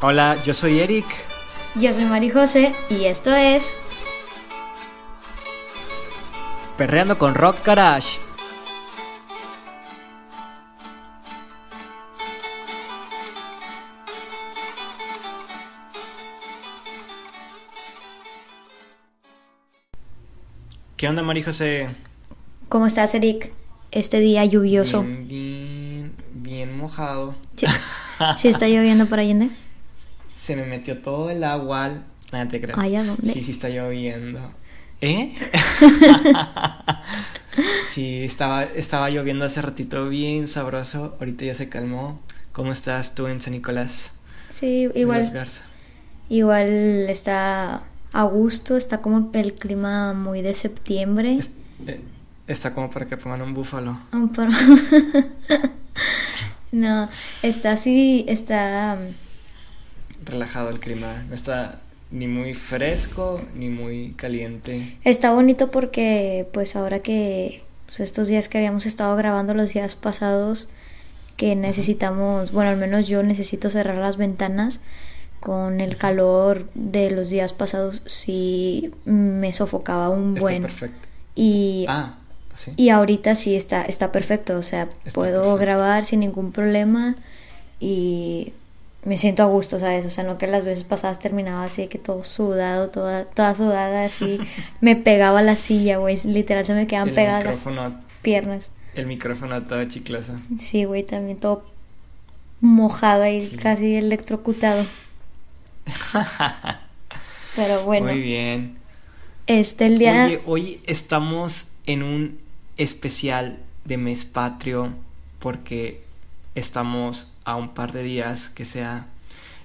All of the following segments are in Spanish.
Hola, yo soy Eric. Yo soy Mari José y esto es Perreando con Rock Garage. ¿Qué onda, Mari José? ¿Cómo estás, Eric? Este día lluvioso. Bien, bien, bien mojado. Sí, ¿Sí está lloviendo por Allende. Se me metió todo el agua. al- te. Ay, ¿a dónde? Sí, sí está lloviendo. ¿Eh? sí, estaba, estaba lloviendo hace ratito bien sabroso. Ahorita ya se calmó. ¿Cómo estás tú en San Nicolás? Sí, igual, Garza? igual está a gusto, está como el clima muy de septiembre. Es- eh, está como para que pongan un búfalo. No, está así, está... Relajado el clima. No está ni muy fresco ni muy caliente. Está bonito porque pues ahora que pues, estos días que habíamos estado grabando los días pasados que necesitamos, bueno, al menos yo necesito cerrar las ventanas con el calor de los días pasados sí me sofocaba un Está buen perfecto. y Ah, sí. y ahorita sí está está perfecto, o sea, Está puedo perfecto. grabar sin ningún problema y me siento a gusto, ¿sabes? O sea, no que las veces pasadas terminaba así que todo sudado, toda, toda sudada, así. me pegaba la silla, güey. Literal se me quedaban el pegadas las piernas. el micrófono todo chicloso. Sí, güey, también todo mojado y Sí. casi electrocutado. Pero bueno, Muy bien. este el día... Oye, hoy estamos en un especial de mes patrio porque estamos a un par de días que sea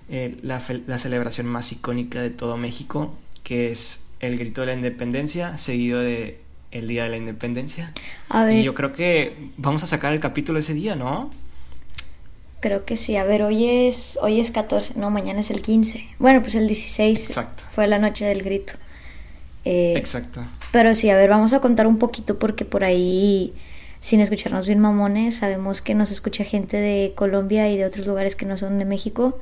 eh, la, la celebración más icónica de todo México, que es el grito de la independencia, seguido de el Día de la Independencia. A ver, Y yo creo que vamos a sacar el capítulo ese día, ¿no? creo que sí. A ver, hoy es, hoy es 14, no, mañana es el 15. Bueno, pues el 16 Exacto. fue la noche del grito. Eh, Exacto. Pero sí, a ver, vamos a contar un poquito porque por ahí, sin escucharnos bien mamones, sabemos que nos escucha gente de Colombia y de otros lugares que no son de México.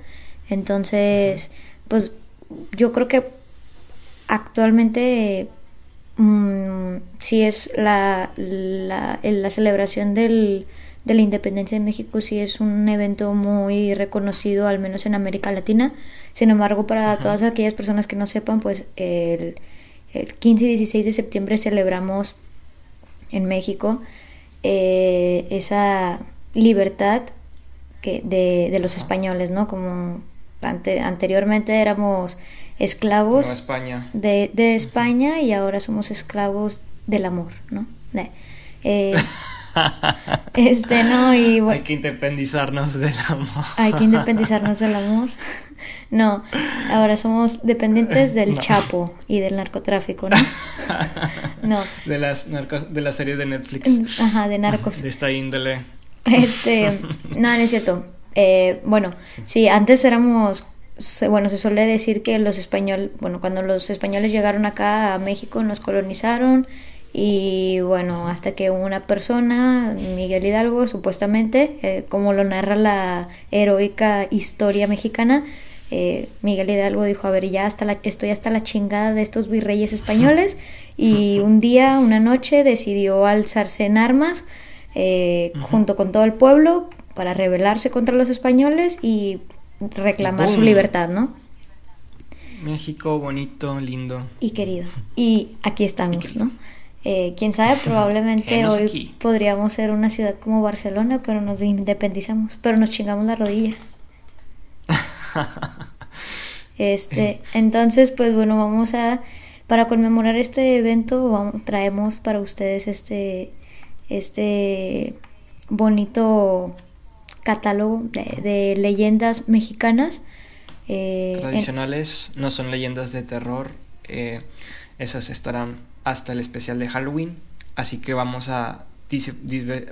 Entonces, pues yo creo que actualmente mm, sí es la, la, la celebración del, de la independencia de México, sí es un evento muy reconocido, al menos en América Latina. Sin embargo, para todas aquellas personas que no sepan, pues el, el 15 y 16 de septiembre celebramos en México eh, esa libertad que de, de los españoles, ¿no? Como ante- anteriormente éramos esclavos España. de, de España y ahora somos esclavos del amor, ¿no? De- eh, este, ¿no? Y bueno, Hay que independizarnos del amor. hay que independizarnos del amor. No, ahora somos dependientes del No. Chapo y del narcotráfico, ¿no? No, De las, narcos- de las series de Netflix. ajá, de narcos. De esta índole. Este, no, no es cierto. Eh, bueno, sí, antes éramos, bueno, se suele decir que los españoles, bueno, cuando los españoles llegaron acá a México nos colonizaron y bueno, hasta que una persona, Miguel Hidalgo, supuestamente, eh, como lo narra la heroica historia mexicana, eh, Miguel Hidalgo dijo, a ver, ya hasta la, estoy hasta la chingada de estos virreyes españoles y un día, una noche, decidió alzarse en armas eh, junto con todo el pueblo para rebelarse contra los españoles y reclamar su libertad, ¿no? México bonito, lindo. Y querido. Y aquí estamos. ¿no? Eh, Quién sabe, probablemente Hemos hoy podríamos ser una ciudad como Barcelona, pero nos independizamos, pero nos chingamos la rodilla. Este, entonces, pues bueno, vamos a, para conmemorar este evento, vamos- traemos para ustedes este, este bonito catálogo de, de leyendas mexicanas. eh, en- Tradicionales, no son leyendas de terror. eh, esas estarán hasta el especial de Halloween. Así que vamos a,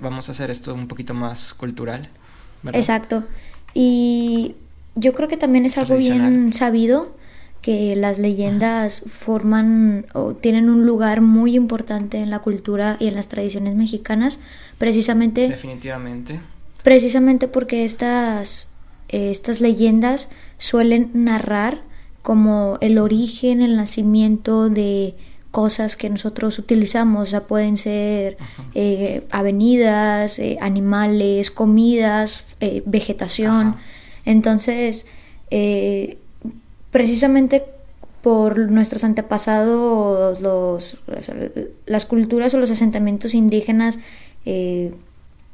vamos a hacer esto un poquito más cultural. ¿verdad? Exacto. Y yo creo que también es algo bien sabido que las leyendas forman o tienen un lugar muy importante en la cultura y en las tradiciones mexicanas, precisamente Definitivamente. precisamente porque estas eh, estas leyendas suelen narrar como el origen, el nacimiento de cosas que nosotros utilizamos, o sea, pueden ser eh, avenidas, eh, animales, comidas, vegetación. Entonces, precisamente por nuestros antepasados, los, las culturas o los asentamientos indígenas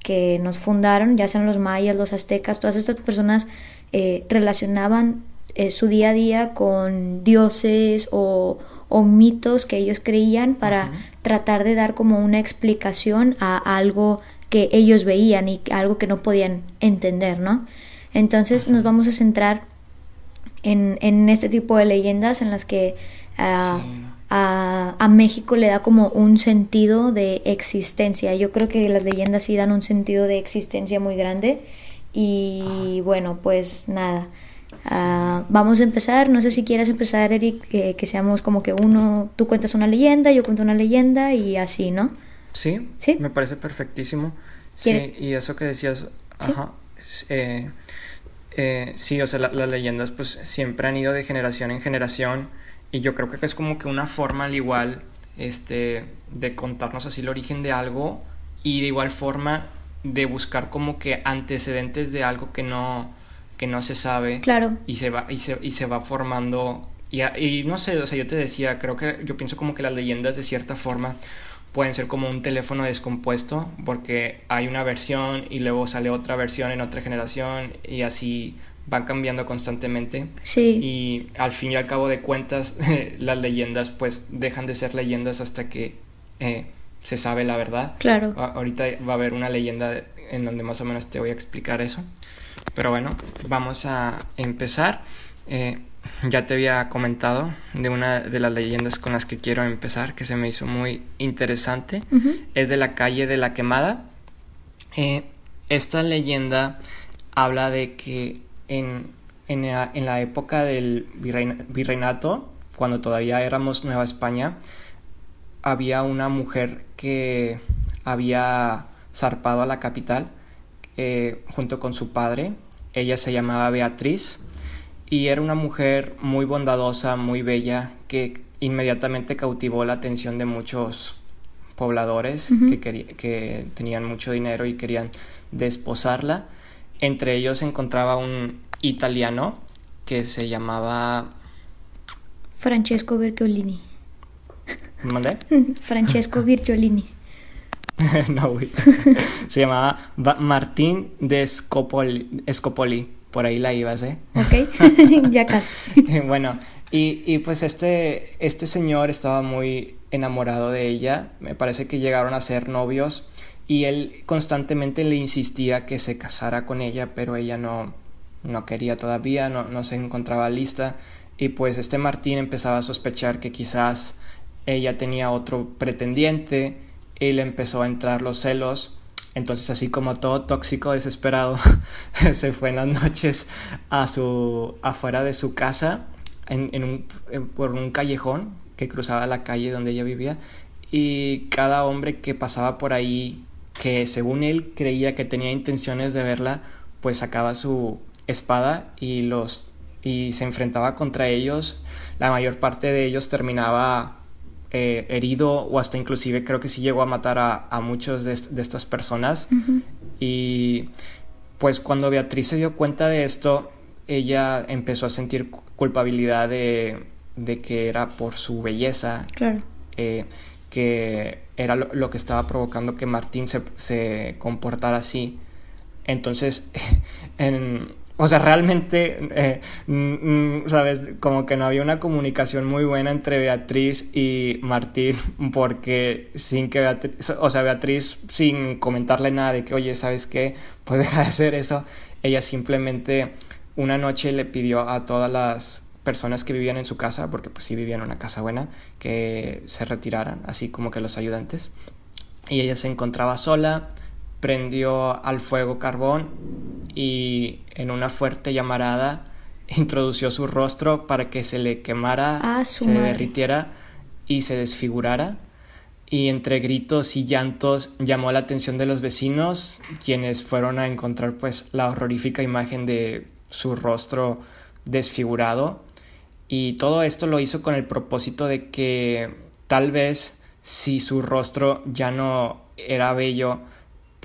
que nos fundaron, ya sean los mayas, los aztecas, todas estas personas eh, relacionaban eh, su día a día con dioses o, mitos que ellos creían para tratar de dar como una explicación a algo que ellos veían y algo que no podían entender, ¿no? Entonces nos vamos a centrar en, en, este tipo de leyendas en las que ah, a, México le da como un sentido de existencia. Yo creo que las leyendas sí dan un sentido de existencia muy grande. Y bueno, pues nada. Ah, vamos a empezar. No sé si quieres empezar, Eric, que seamos como que uno, tú cuentas una leyenda, yo cuento una leyenda y así, ¿no? Sí, ¿Sí? me parece perfectísimo. Sí, y eso que decías, ajá, eh, eh, sí, o sea, las leyendas pues siempre han ido de generación en generación y yo creo que es como que una forma al igual este, de contarnos así el origen de algo y de igual forma de buscar como que antecedentes de algo que no, que no se sabe. Claro. Y se va, y se, y se va formando. Y, y no sé, o sea, yo te decía, creo que yo pienso como que las leyendas de cierta forma pueden ser como un teléfono descompuesto porque hay una versión y luego sale otra versión en otra generación y así van cambiando constantemente. Sí. Y al fin y al cabo de cuentas, las leyendas pues dejan de ser leyendas hasta que eh, se sabe la verdad. Claro. ahorita va a haber una leyenda en donde más o menos te voy a explicar eso. Pero bueno, vamos a empezar. Eh, ya te había comentado de una de las leyendas con las que quiero empezar, que se me hizo muy interesante. Es de la calle de la quemada. Eh, esta leyenda habla de que en, en, la, época del virreinato, cuando todavía éramos Nueva España, había una mujer que había zarpado a la capital eh, junto con su padre. Ella se llamaba Beatriz y era una mujer muy bondadosa, muy bella, que inmediatamente cautivó la atención de muchos pobladores que, que tenían mucho dinero y querían desposarla. Entre ellos se encontraba un italiano que se llamaba... Francesco Virgiolini. ¿Mande? Francesco Virgiolini. no, güey. se llamaba Martín de Scopoli. Por ahí la ibas, ¿eh? Ok, ya casi. bueno, y, y, pues este, este señor estaba muy enamorado de ella. Me parece que llegaron a ser novios y él constantemente le insistía que se casara con ella, pero ella no, no quería todavía, no, no se encontraba lista y pues este Martín empezaba a sospechar que quizás ella tenía otro pretendiente y le empezó a entrar los celos. Entonces, así como todo tóxico, desesperado, se fue en las noches a su, afuera de su casa, en, en un, por un callejón que cruzaba la calle donde ella vivía, y cada hombre que pasaba por ahí que según él creía que tenía intenciones de verla, pues sacaba su espada y los y se enfrentaba contra ellos. La mayor parte de ellos terminaba eh, herido o hasta inclusive creo que sí llegó a matar a, a muchos de, de, estas personas. Y pues cuando Beatriz se dio cuenta de esto, ella empezó a sentir culpabilidad de, de que era por su belleza. Claro. Eh, que era lo, que estaba provocando que Martín se, se comportara así. Entonces, en, o sea, realmente, eh, ¿sabes? Como que no había una comunicación muy buena entre Beatriz y Martín, porque sin que Beatriz, o sea, Beatriz sin comentarle nada de que, oye, ¿sabes qué? Pues deja de hacer eso. Ella simplemente una noche le pidió a todas las personas que vivían en su casa, porque pues sí vivían en una casa buena, que se retiraran, así como que los ayudantes. Y ella se encontraba sola, prendió al fuego carbón y en una fuerte llamarada introdució su rostro para que se le quemara, ah, se derritiera y se desfigurara. Y entre gritos y llantos llamó la atención de los vecinos, quienes fueron a encontrar pues la horrorífica imagen de su rostro desfigurado y todo esto lo hizo con el propósito de que tal vez si su rostro ya no era bello,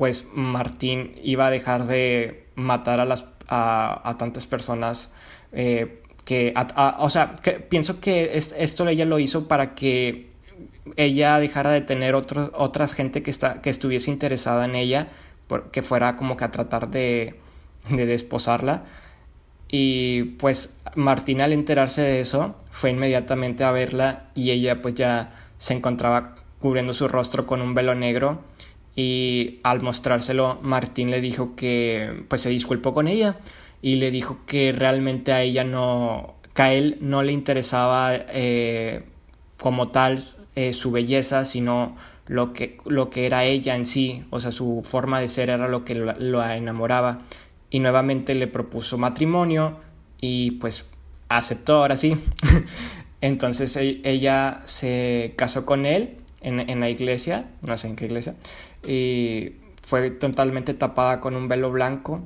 pues Martín iba a dejar de matar a, las, a, tantas personas. Eh, que, o sea, que, pienso que esto ella lo hizo para que ella dejara de tener otro, otras gente que, está, que estuviese interesada en ella, que fuera como que a tratar de, de desposarla. Y pues Martín al enterarse de eso fue inmediatamente a verla y ella pues ya se encontraba cubriendo su rostro con un velo negro y al mostrárselo Martín le dijo que pues se disculpó con ella y le dijo que realmente a ella no, que a él no le interesaba eh, como tal eh, su belleza, sino lo que, lo que era ella en sí, o sea, su forma de ser era lo que lo, enamoraba. Y nuevamente le propuso matrimonio y pues aceptó ahora sí. Entonces e, ella se casó con él en, en, la iglesia, no sé en qué iglesia, y fue totalmente tapada con un velo blanco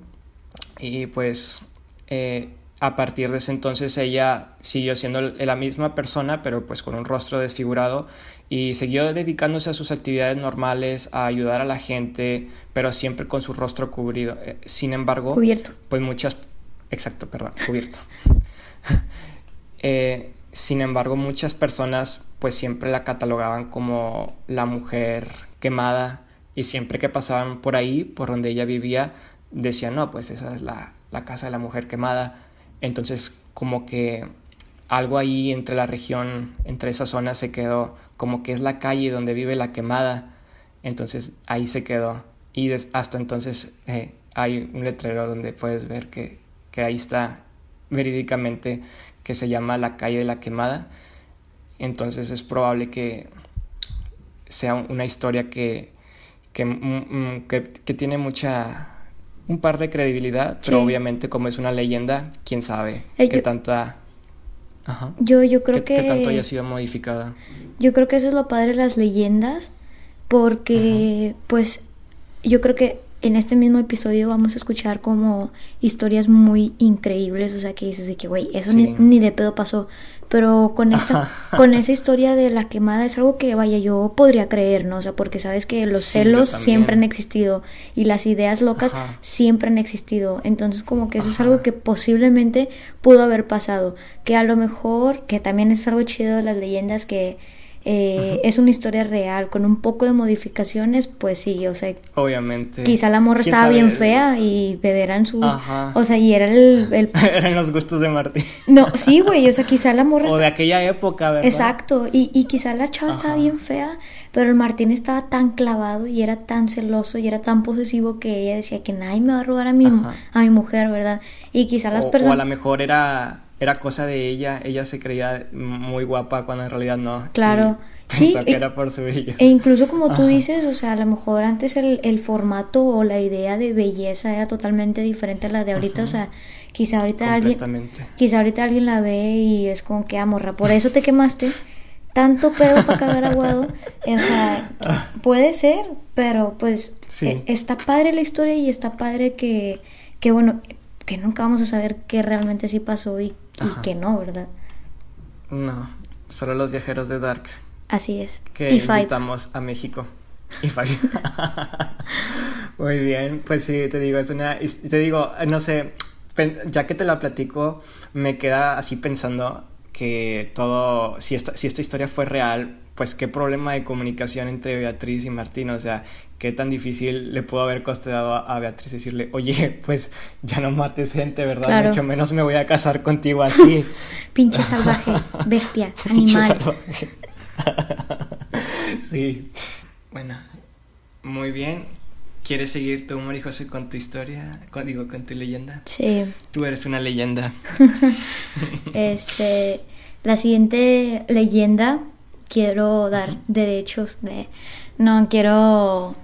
y pues eh, a partir de ese entonces ella siguió siendo la misma persona pero pues con un rostro desfigurado y siguió dedicándose a sus actividades normales, a ayudar a la gente, pero siempre con su rostro cubrido. Eh, sin embargo, cubierto. Pues muchas, exacto, perdón, cubierto. eh, sin embargo, muchas personas pues siempre la catalogaban como la mujer quemada y siempre que pasaban por ahí, por donde ella vivía, decían, no, pues esa es la, la casa de la mujer quemada. Entonces como que algo ahí entre la región, entre esa zona se quedó, como que es la calle donde vive la quemada. Entonces ahí se quedó. Y hasta entonces eh, hay un letrero donde puedes ver que, que ahí está verídicamente que se llama La calle de la quemada. Entonces es probable que sea una historia que, que, mm, mm, que, tiene mucha un par de credibilidad, pero obviamente como es una leyenda, quién sabe eh, qué tanta Ajá. Yo, yo creo que... tanto haya sido modificada. Yo creo que eso es lo padre de las leyendas, porque pues yo creo que en este mismo episodio vamos a escuchar como historias muy increíbles, o sea, que dices de que, güey, eso ni, de pedo pasó. Pero con esta, con esa historia de la quemada es algo que, vaya, yo podría creer, ¿no? O sea, porque sabes que los celos siempre han existido y las ideas locas siempre han existido. Entonces, como que eso es algo que posiblemente pudo haber pasado. Que a lo mejor, que también es algo chido de las leyendas que eh, es una historia real, con un poco de modificaciones, pues sí, o sea... Obviamente. Quizá la morra estaba bien fea y en sus... O sea, y era el... Eran los gustos de Martín. No, sí, güey, o sea, quizá la morra... O de aquella época, ¿verdad? Exacto, y, y quizá la chava estaba bien fea, pero el Martín estaba tan clavado y era tan celoso y era tan posesivo que ella decía que nadie me va a robar a mi, a mi mujer, ¿verdad? Y quizá las personas... O a lo mejor era era cosa de ella, ella se creía muy guapa cuando en realidad no. Claro. sí, que era por su belleza. E incluso como tú dices, o sea, a lo mejor antes el, el, formato o la idea de belleza era totalmente diferente a la de ahorita, o sea, quizá ahorita alguien quizá ahorita alguien la ve y es como que amorra, ah, por eso te quemaste. Tanto pedo para cagar aguado. O sea, puede ser, pero pues e, está padre la historia y está padre que, que bueno, que nunca vamos a saber qué realmente sí pasó y y que no, ¿verdad? No, solo los viajeros de Dark. Así es. Que invitamos a México. Y Muy bien, pues sí, te digo, es una. Te digo, no sé, ya que te la platico, me queda así pensando que todo. Si esta, si esta historia fue real, pues qué problema de comunicación entre Beatriz y Martín, o sea, qué tan difícil le pudo haber costado a, Beatriz decirle, oye, pues ya no mates gente, ¿verdad? Mucho menos me voy a casar contigo así. Pinche salvaje, bestia, animal. sí. Bueno, muy bien. ¿Quieres seguir tu humor y José con tu historia? Con, digo, con tu leyenda. Sí. Tú eres una leyenda. este, la siguiente leyenda quiero dar derechos de... No, quiero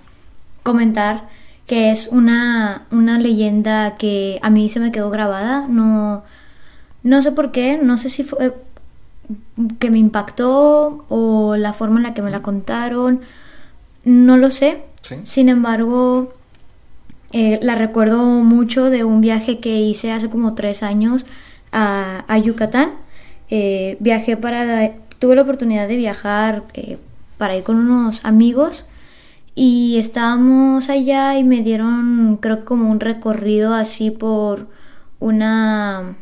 comentar que es una, una leyenda que a mí se me quedó grabada. No, no sé por qué, no sé si fue que me impactó o la forma en la que me la contaron. No lo sé. Sin embargo, Eh, la recuerdo mucho de un viaje que hice hace como tres años a, a Yucatán. Eh, viajé para, tuve la oportunidad de viajar eh, para ir con unos amigos y estábamos allá y me dieron creo que como un recorrido así por una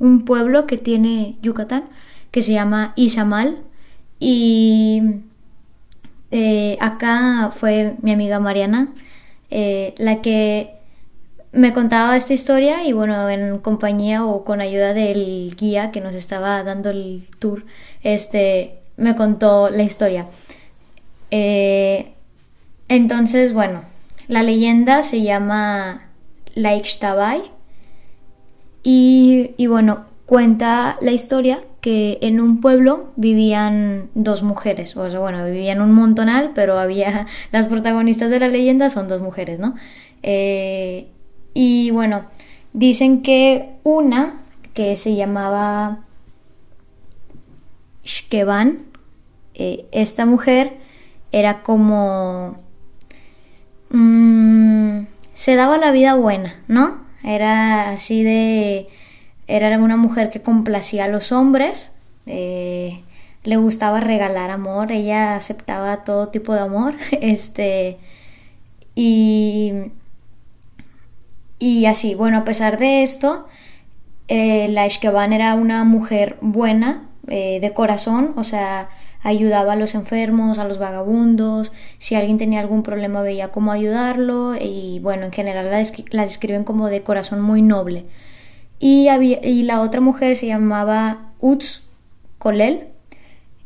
un pueblo que tiene Yucatán que se llama Izamal y eh, acá fue mi amiga Mariana eh, la que me contaba esta historia y bueno en compañía o con ayuda del guía que nos estaba dando el tour este me contó la historia. Eh, entonces, bueno, la leyenda se llama La y, y bueno, cuenta la historia que en un pueblo vivían dos mujeres, o sea, bueno, vivían un montonal, pero había las protagonistas de la leyenda son dos mujeres, ¿no? Eh, y bueno, dicen que una que se llamaba Shkeban, eh, esta mujer era como Mm, se daba la vida buena, ¿no? Era así de... Era una mujer que complacía a los hombres, eh, le gustaba regalar amor, ella aceptaba todo tipo de amor, este... Y... Y así, bueno, a pesar de esto, eh, la Ishkeban era una mujer buena, eh, de corazón, o sea, ayudaba a los enfermos, a los vagabundos, si alguien tenía algún problema veía cómo ayudarlo y bueno, en general la, describen como de corazón muy noble. Y, la otra mujer se llamaba Utz Kolel,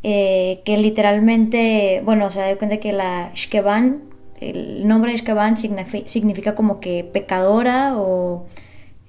eh, que literalmente, bueno, se da cuenta que la Shkeban, el nombre de Shkeban significa, como que pecadora o...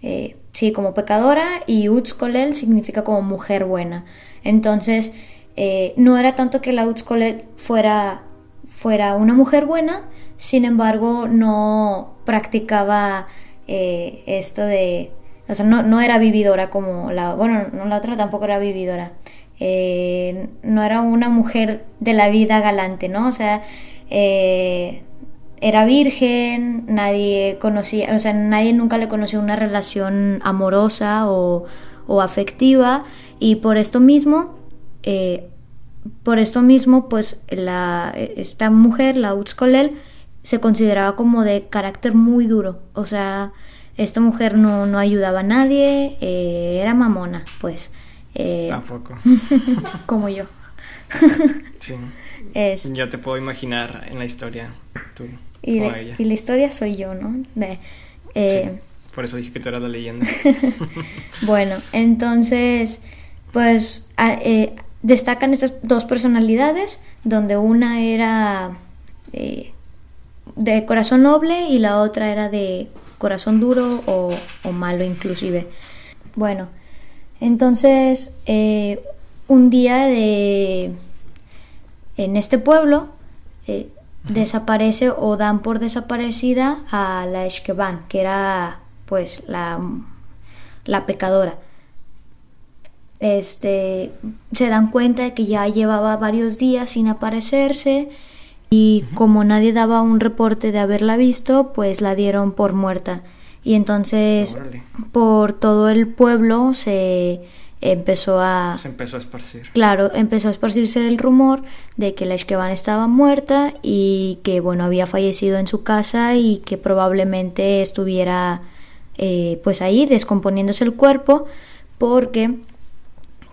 Eh, sí, como pecadora y Utz Kolel significa como mujer buena. Entonces, eh, no era tanto que la Colette fuera, fuera una mujer buena, sin embargo no practicaba esto de... O sea, no, era vividora como la... Bueno, no, la otra tampoco era vividora. Eh, no era una mujer de la vida galante, ¿no? O sea, era virgen, nadie conocía, o sea, nadie nunca le conoció una relación amorosa o, o afectiva y por esto mismo eh, por esto mismo, pues la, esta mujer, la Utskolel, se consideraba como de carácter muy duro. O sea, esta mujer no, no ayudaba a nadie, eh, era mamona, pues. Eh, Tampoco. como yo. sí. Yo te puedo imaginar en la historia, tú y, la, y la historia soy yo, ¿no? por eso dije que tú eras la leyenda. bueno, entonces, pues destacan estas dos personalidades, donde una era eh, de corazón noble y la otra era de corazón duro o, malo inclusive. Bueno, entonces eh, un día de en este pueblo eh, desaparece o dan por desaparecida a la Eshkeban, que era pues la, la pecadora este, se dan cuenta de que ya llevaba varios días sin aparecerse y como nadie daba un reporte de haberla visto, pues la dieron por muerta. Y entonces por todo el pueblo se empezó a... Se empezó a esparcir. Claro, empezó a esparcirse el rumor de que la Ishkeban estaba muerta y que, bueno, había fallecido en su casa y que probablemente estuviera, eh, pues ahí, descomponiéndose el cuerpo porque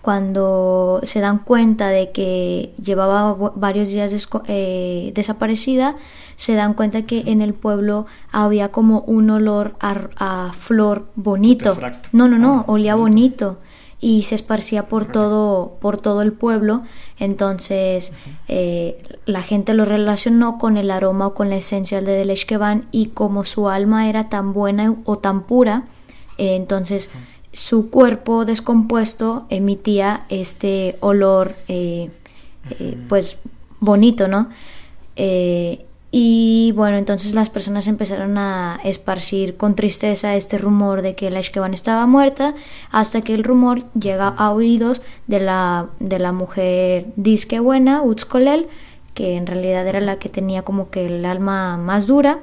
cuando se dan cuenta de que llevaba varios días eh, desaparecida, se dan cuenta que en el pueblo había como un olor a, flor bonito. No, no, no, ah, olía bonito. y se esparcía por todo, por todo el pueblo. Entonces eh, la gente lo relacionó con el aroma o con la esencia de Deleshkevan y como su alma era tan buena o tan pura, eh, entonces su cuerpo descompuesto emitía este olor eh, eh, pues bonito, ¿no? Eh, y bueno, entonces las personas empezaron a esparcir con tristeza este rumor de que la Ishkeban estaba muerta, hasta que el rumor llega a oídos de la, de la mujer disque buena, Utskolel, que en realidad era la que tenía como que el alma más dura,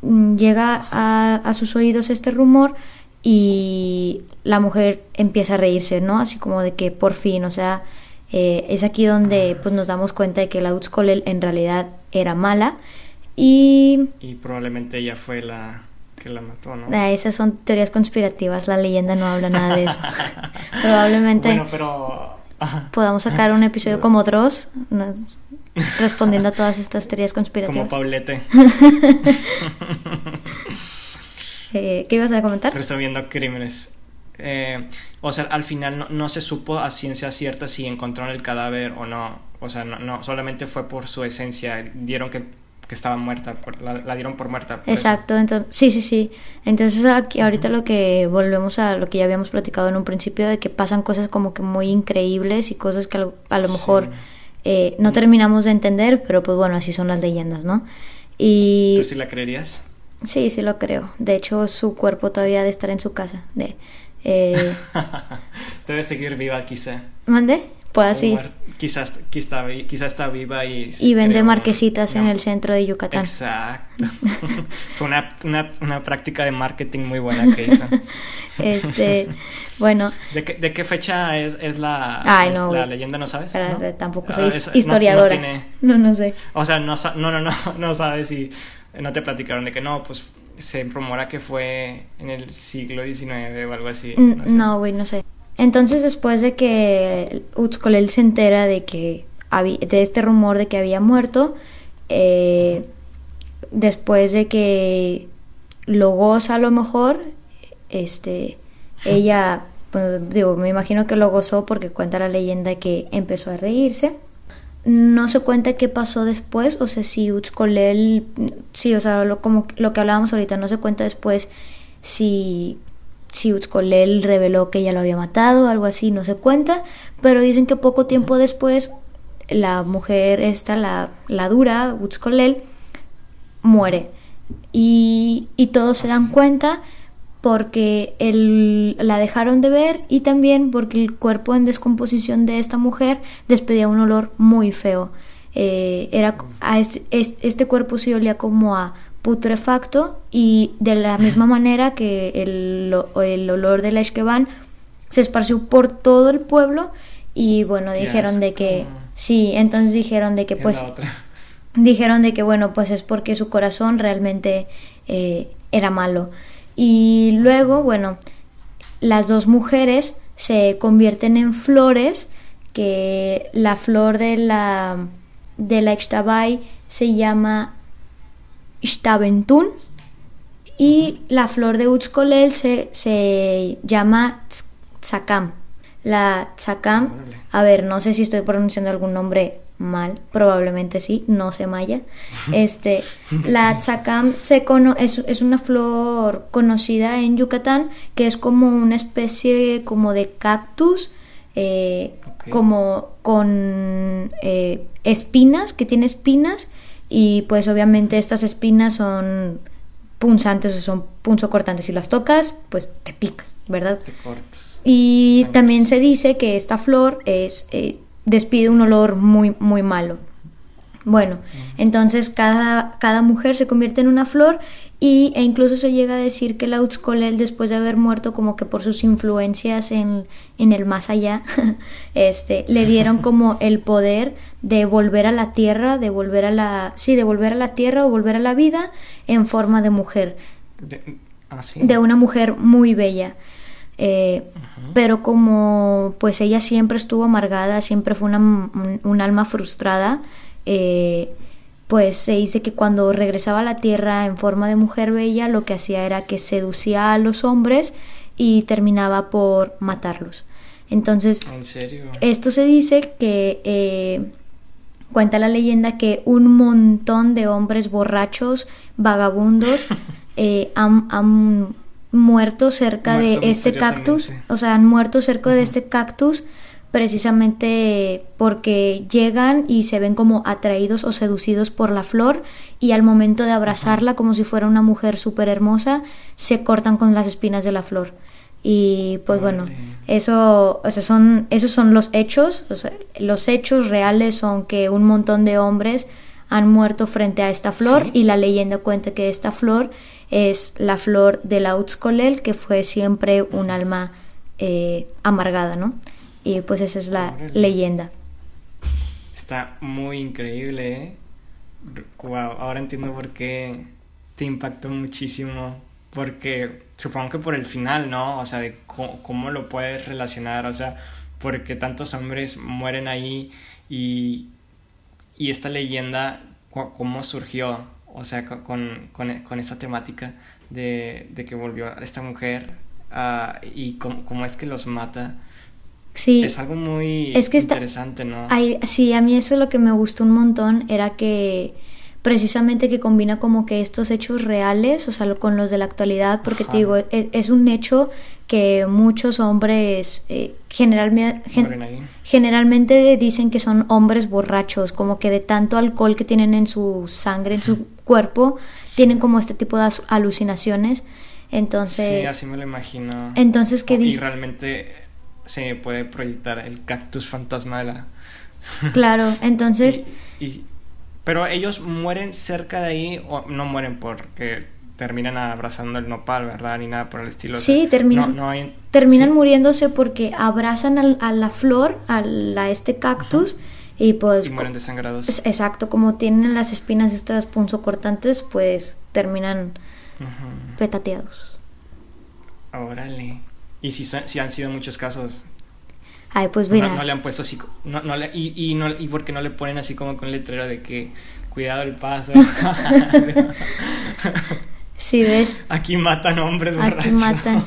mm, llega a, sus oídos este rumor y la mujer empieza a reírse, ¿no? Así como de que por fin, o sea, eh, es aquí donde pues nos damos cuenta de que la Utskolel en realidad era mala y... Y probablemente ella fue la que la mató, ¿no? Ah, esas son teorías conspirativas, la leyenda no habla nada de eso. probablemente... Bueno, pero... Podamos sacar un episodio como Dross, respondiendo a todas estas teorías conspirativas. Como Paulete. Eh, ¿Qué ibas a comentar? Resolviendo crímenes. Eh, o sea, al final no, se supo a ciencia cierta si encontraron el cadáver o no. O sea, no, no solamente fue por su esencia. Dieron que, que estaba muerta, la, dieron por muerta. Exacto, entonces, sí, sí, sí. Entonces aquí ahorita lo que volvemos a lo que ya habíamos platicado en un principio, de que pasan cosas como que muy increíbles y cosas que a lo, mejor eh, no terminamos de entender, pero pues bueno, así son las leyendas, ¿no? Y... ¿Tú sí la creerías? Sí, sí lo creo. De hecho, su cuerpo todavía de estar en su casa. De, eh... Debe seguir viva, quizá. ¿Mande? Puede así. Quizás, quizá, quizá, está viva y... Y vende marquesitas en el centro de Yucatán. Exacto. Fue una, una, una, práctica de marketing muy buena que hizo. este, bueno. ¿De qué, de qué fecha es, es la, la leyenda, no sabes? Tampoco soy historiadora. No, no, sé. O sea, no, no, no, no, no sabes si... No te platicaron de que no, pues se rumora que fue en el siglo XIX o algo así. No, güey, no, sé. Entonces, después de que Utskolel se entera de que de este rumor de que había muerto, eh, después de que lo goza a lo mejor, este, ella, pues, digo, me imagino que lo gozó porque cuenta la leyenda que empezó a reírse no se cuenta qué pasó después, o sea, si Utskolel, sí, o sea, lo, como lo que hablábamos ahorita, no se cuenta después si, si Utskolel reveló que ella lo había matado, algo así, no se cuenta, pero dicen que poco tiempo después la mujer esta, la, la dura, Utskolel, muere. Y, y todos se dan cuenta porque el, la dejaron de ver y también porque el cuerpo en descomposición de esta mujer despedía un olor muy feo. Eh, era, a este, este, cuerpo se olía como a putrefacto y de la misma manera que el, el olor de la Esqueban se esparció por todo el pueblo y bueno, dijeron de que sí, entonces dijeron de que pues dijeron de que bueno, pues es porque su corazón realmente eh, era malo. Y luego, bueno, las dos mujeres se convierten en flores, que la flor de la, de la Ixtabay se llama Ixtabentún y la flor de Utskolel se, se llama Tzakam. La Tzakam, a ver, no sé si estoy pronunciando algún nombre mal, probablemente sí, no se maya. Este, la tzakam se es, es, una flor conocida en Yucatán que es como una especie como de cactus, eh, como con eh, espinas, que tiene espinas y pues obviamente estas espinas son punzantes o son punzocortantes. Si las tocas, pues te picas, ¿verdad? Te cortas. Y también se dice que esta flor es... Eh, despide un olor muy, muy malo. Bueno, entonces cada, cada mujer se convierte en una flor y, e incluso se llega a decir que la Utskolel después de haber muerto como que por sus influencias en, en el más allá, este, le dieron como el poder de volver a la tierra, de volver a la, sí, de volver a la tierra o volver a la vida en forma de mujer. De, ah, de una mujer muy bella. Eh, pero como pues ella siempre estuvo amargada, siempre fue una, un, alma frustrada, eh, pues se dice que cuando regresaba a la tierra en forma de mujer bella, lo que hacía era que seducía a los hombres y terminaba por matarlos. Entonces, esto se dice que eh, cuenta la leyenda que un montón de hombres borrachos, vagabundos, han, han, muerto cerca de este cactus, o sea, han muerto cerca de este cactus precisamente porque llegan y se ven como atraídos o seducidos por la flor y al momento de abrazarla como si fuera una mujer súper hermosa, se cortan con las espinas de la flor. Y pues bueno, eso, o sea, son, esos son los hechos, los hechos reales son que un montón de hombres han muerto frente a esta flor y la leyenda cuenta que esta flor es la flor de la Utskolel, que fue siempre un alma eh, amargada, ¿no? Y pues esa es la leyenda. Está muy increíble, ¿eh? Wow, ahora entiendo por qué te impactó muchísimo. Porque supongo que por el final, ¿no? O sea, de cómo, lo puedes relacionar, o sea, porque tantos hombres mueren ahí y, y esta leyenda, cómo surgió, o sea, con, con, esta temática de, de, que volvió esta mujer uh, y cómo, es que los mata. Sí. Es algo muy interesante, ¿no? sí, a mí eso es lo que me gustó un montón, era que precisamente que combina como que estos hechos reales, o sea, con los de la actualidad, porque te digo, e, es, un hecho que muchos hombres eh, generalmente, generalmente dicen que son hombres borrachos, como que de tanto alcohol que tienen en su sangre, en su cuerpo, tienen como este tipo de alucinaciones. Entonces... Sí, así me lo imagino. Entonces, ¿qué dice? Y realmente se puede proyectar el cactus fantasma de la... Claro, entonces... y pero ellos mueren cerca de ahí o no mueren porque terminan abrazando el nopal, ¿verdad? Ni nada por el estilo. Sí, terminan, terminan muriéndose porque abrazan a la flor, a, este cactus. Y pues... Y mueren desangrados. Exacto, como tienen las espinas estas punzocortantes, pues terminan petateados. Órale. Y si, si han sido muchos casos Ay, pues mira. No, le han puesto así. No, no le, y, y, no, y porque no le ponen así como con letrero de que cuidado el paso. sí, ves. Aquí matan hombres Aquí matan.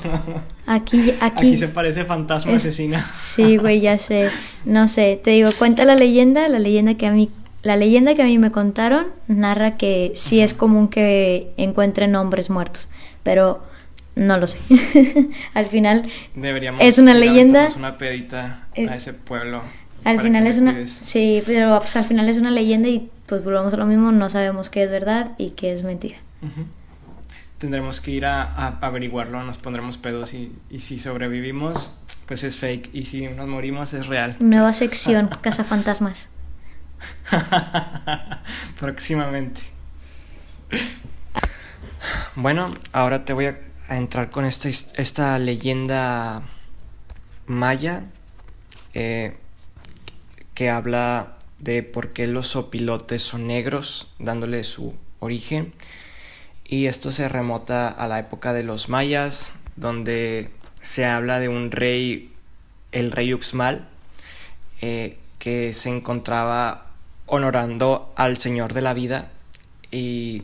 Aquí, aquí. Aquí se parece fantasma asesina. Sí, güey, ya sé. No sé. Te digo, cuenta la leyenda. La leyenda que a mí. La leyenda que a mí me contaron narra que sí es común que encuentren hombres muertos. Pero no lo sé. al final Deberíamos es una leyenda. una pedita a eh, ese pueblo. Al final es una sí, pero pues, al final es una leyenda y pues volvamos a lo mismo, no sabemos qué es verdad y qué es mentira. Tendremos que ir a, averiguarlo, nos pondremos pedos y, y si sobrevivimos, pues es fake y si nos morimos es real. Nueva sección, Casa Fantasmas. Próximamente. Bueno, ahora te voy a a entrar con esta, esta leyenda maya eh, que habla de por qué los opilotes son negros, dándole su origen. Y esto se remota a la época de los mayas, donde se habla de un rey, el rey Uxmal, eh, que se encontraba honorando al Señor de la Vida y,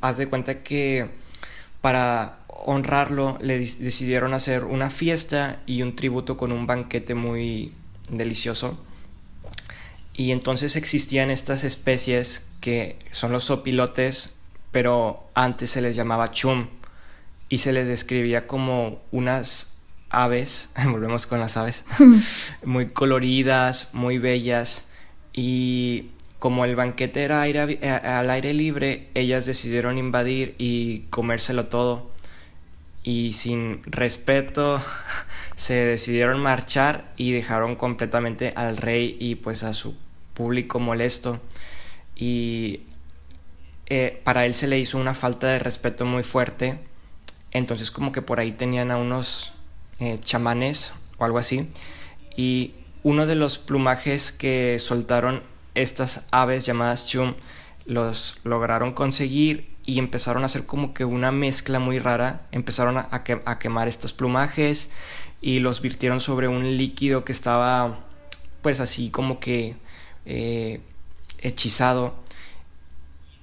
haz de cuenta que para honrarlo le decidieron hacer una fiesta y un tributo con un banquete muy delicioso. Y entonces existían estas especies que son los sopilotes, pero antes se les llamaba chum y se les describía como unas aves, volvemos con las aves, muy coloridas, muy bellas y como el banquete era eh, al aire libre, ellas decidieron invadir y comérselo todo. Y sin respeto se decidieron marchar y dejaron completamente al rey y pues a su público molesto. Y eh, para él se le hizo una falta de respeto muy fuerte. Entonces como que por ahí tenían a unos eh, chamanes o algo así. Y uno de los plumajes que soltaron estas aves llamadas chum los lograron conseguir y empezaron a hacer como que una mezcla muy rara, empezaron a, quemar estos plumajes y los virtieron sobre un líquido que estaba pues así como que eh, hechizado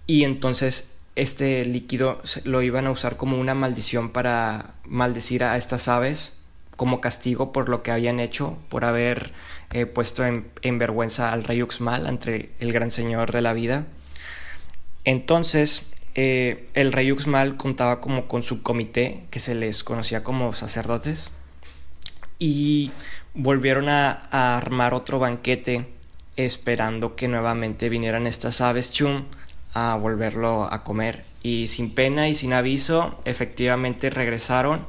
y entonces este líquido lo iban a usar como una maldición para maldecir a estas aves como castigo por lo que habían hecho, por haber eh, puesto en, vergüenza al rey Uxmal ante el gran señor de la vida. Entonces, eh, el rey Uxmal contaba como con su comité, que se les conocía como sacerdotes, y volvieron a, a armar otro banquete esperando que nuevamente vinieran estas aves chum a volverlo a comer. Y sin pena y sin aviso, efectivamente regresaron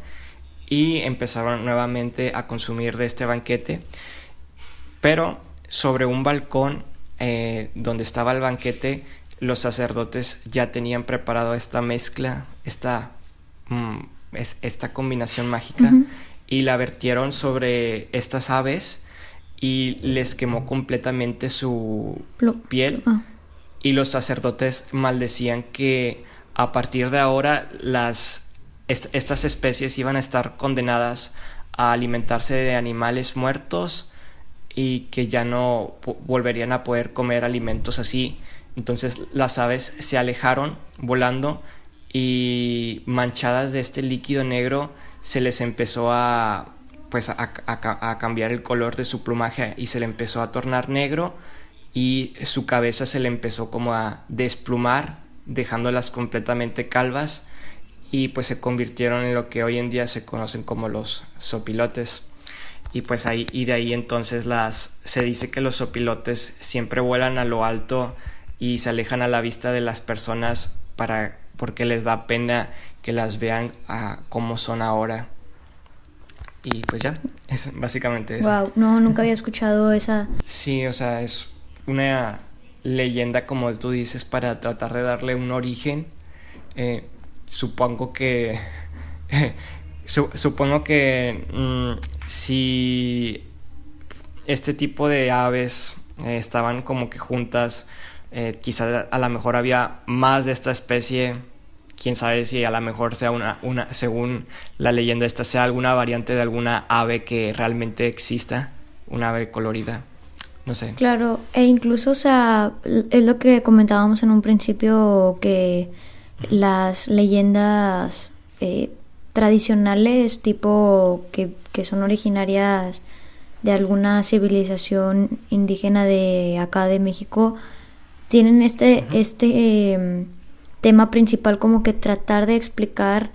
y empezaron nuevamente a consumir de este banquete. Pero sobre un balcón eh, donde estaba el banquete, los sacerdotes ya tenían preparado esta mezcla, esta, mm, esta combinación mágica, y la vertieron sobre estas aves y les quemó completamente su piel. Ah. Y los sacerdotes maldecían que a partir de ahora las, estas especies iban a estar condenadas a alimentarse de animales muertos y que ya no volverían a poder comer alimentos así. Entonces las aves se alejaron volando y manchadas de este líquido negro se les empezó a pues a, cambiar el color de su plumaje y se le empezó a tornar negro y su cabeza se le empezó como a desplumar dejándolas completamente calvas y pues se convirtieron en lo que hoy en día se conocen como los sopilotes. Y pues ahí y de ahí entonces las se dice que los sopilotes siempre vuelan a lo alto y se alejan a la vista de las personas para porque les da pena que las vean a como son ahora. Y pues ya es básicamente eso. Wow no nunca había escuchado esa sí o sea es una leyenda como tú dices para tratar de darle un origen eh, supongo que supongo que mm, si este tipo de aves eh, estaban como que juntas, eh, quizás a lo mejor había más de esta especie, quién sabe si a lo mejor sea una, una, según la leyenda esta, sea alguna variante de alguna ave que realmente exista, una ave colorida. No sé. Claro, e incluso, o sea, es lo que comentábamos en un principio que las leyendas eh, tradicionales tipo que, son originarias de alguna civilización indígena de acá de México tienen este este em, tema principal como que tratar de explicar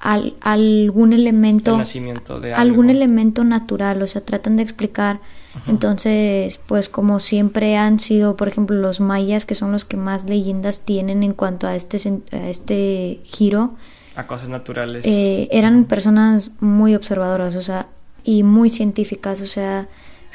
algún elemento algún elemento natural o sea tratan de explicar entonces pues como siempre han sido por ejemplo los mayas que son los que más leyendas tienen en cuanto a este a este giro a cosas naturales. Eh, eran personas muy observadoras, o sea, y muy científicas, o sea,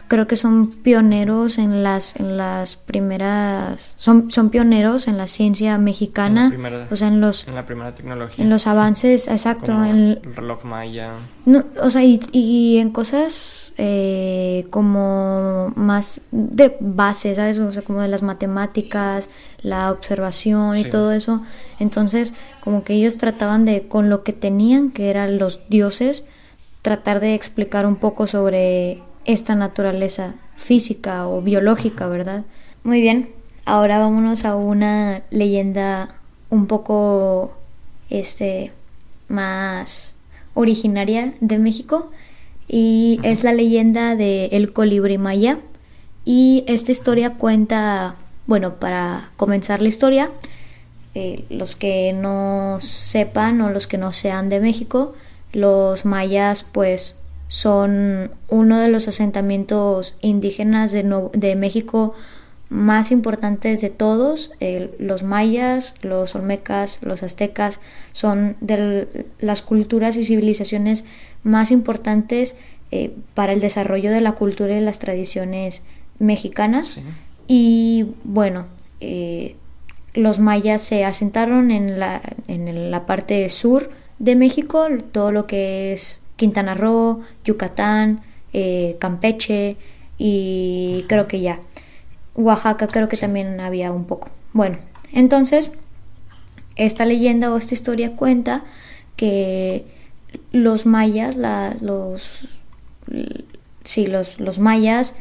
creo que son pioneros en las en las primeras son son pioneros en la ciencia mexicana o sea en los en la primera tecnología. en los avances exacto en el, reloj maya. No, o sea y, y en cosas eh, como más de base sabes o sea como de las matemáticas la observación y todo eso. Entonces como que ellos trataban de con lo que tenían que eran los dioses tratar de explicar un poco sobre esta naturaleza física o biológica, ¿verdad? Muy bien, ahora vámonos a una leyenda un poco este más originaria de México y es la leyenda de el colibrí maya y esta historia cuenta bueno para comenzar la historia eh, los que no sepan o los que no sean de México los mayas pues son uno de los asentamientos indígenas de, México más importantes de todos. los mayas, los olmecas, los aztecas son de las culturas y civilizaciones más importantes eh, para el desarrollo de la cultura y las tradiciones mexicanas. Y bueno, eh, los mayas se asentaron en la, en la parte sur de México, todo lo que es Quintana Roo, Yucatán, eh, Campeche y creo que ya. Oaxaca creo que también había un poco. Bueno, entonces esta leyenda o esta historia cuenta que los mayas, los, sí, los, los mayas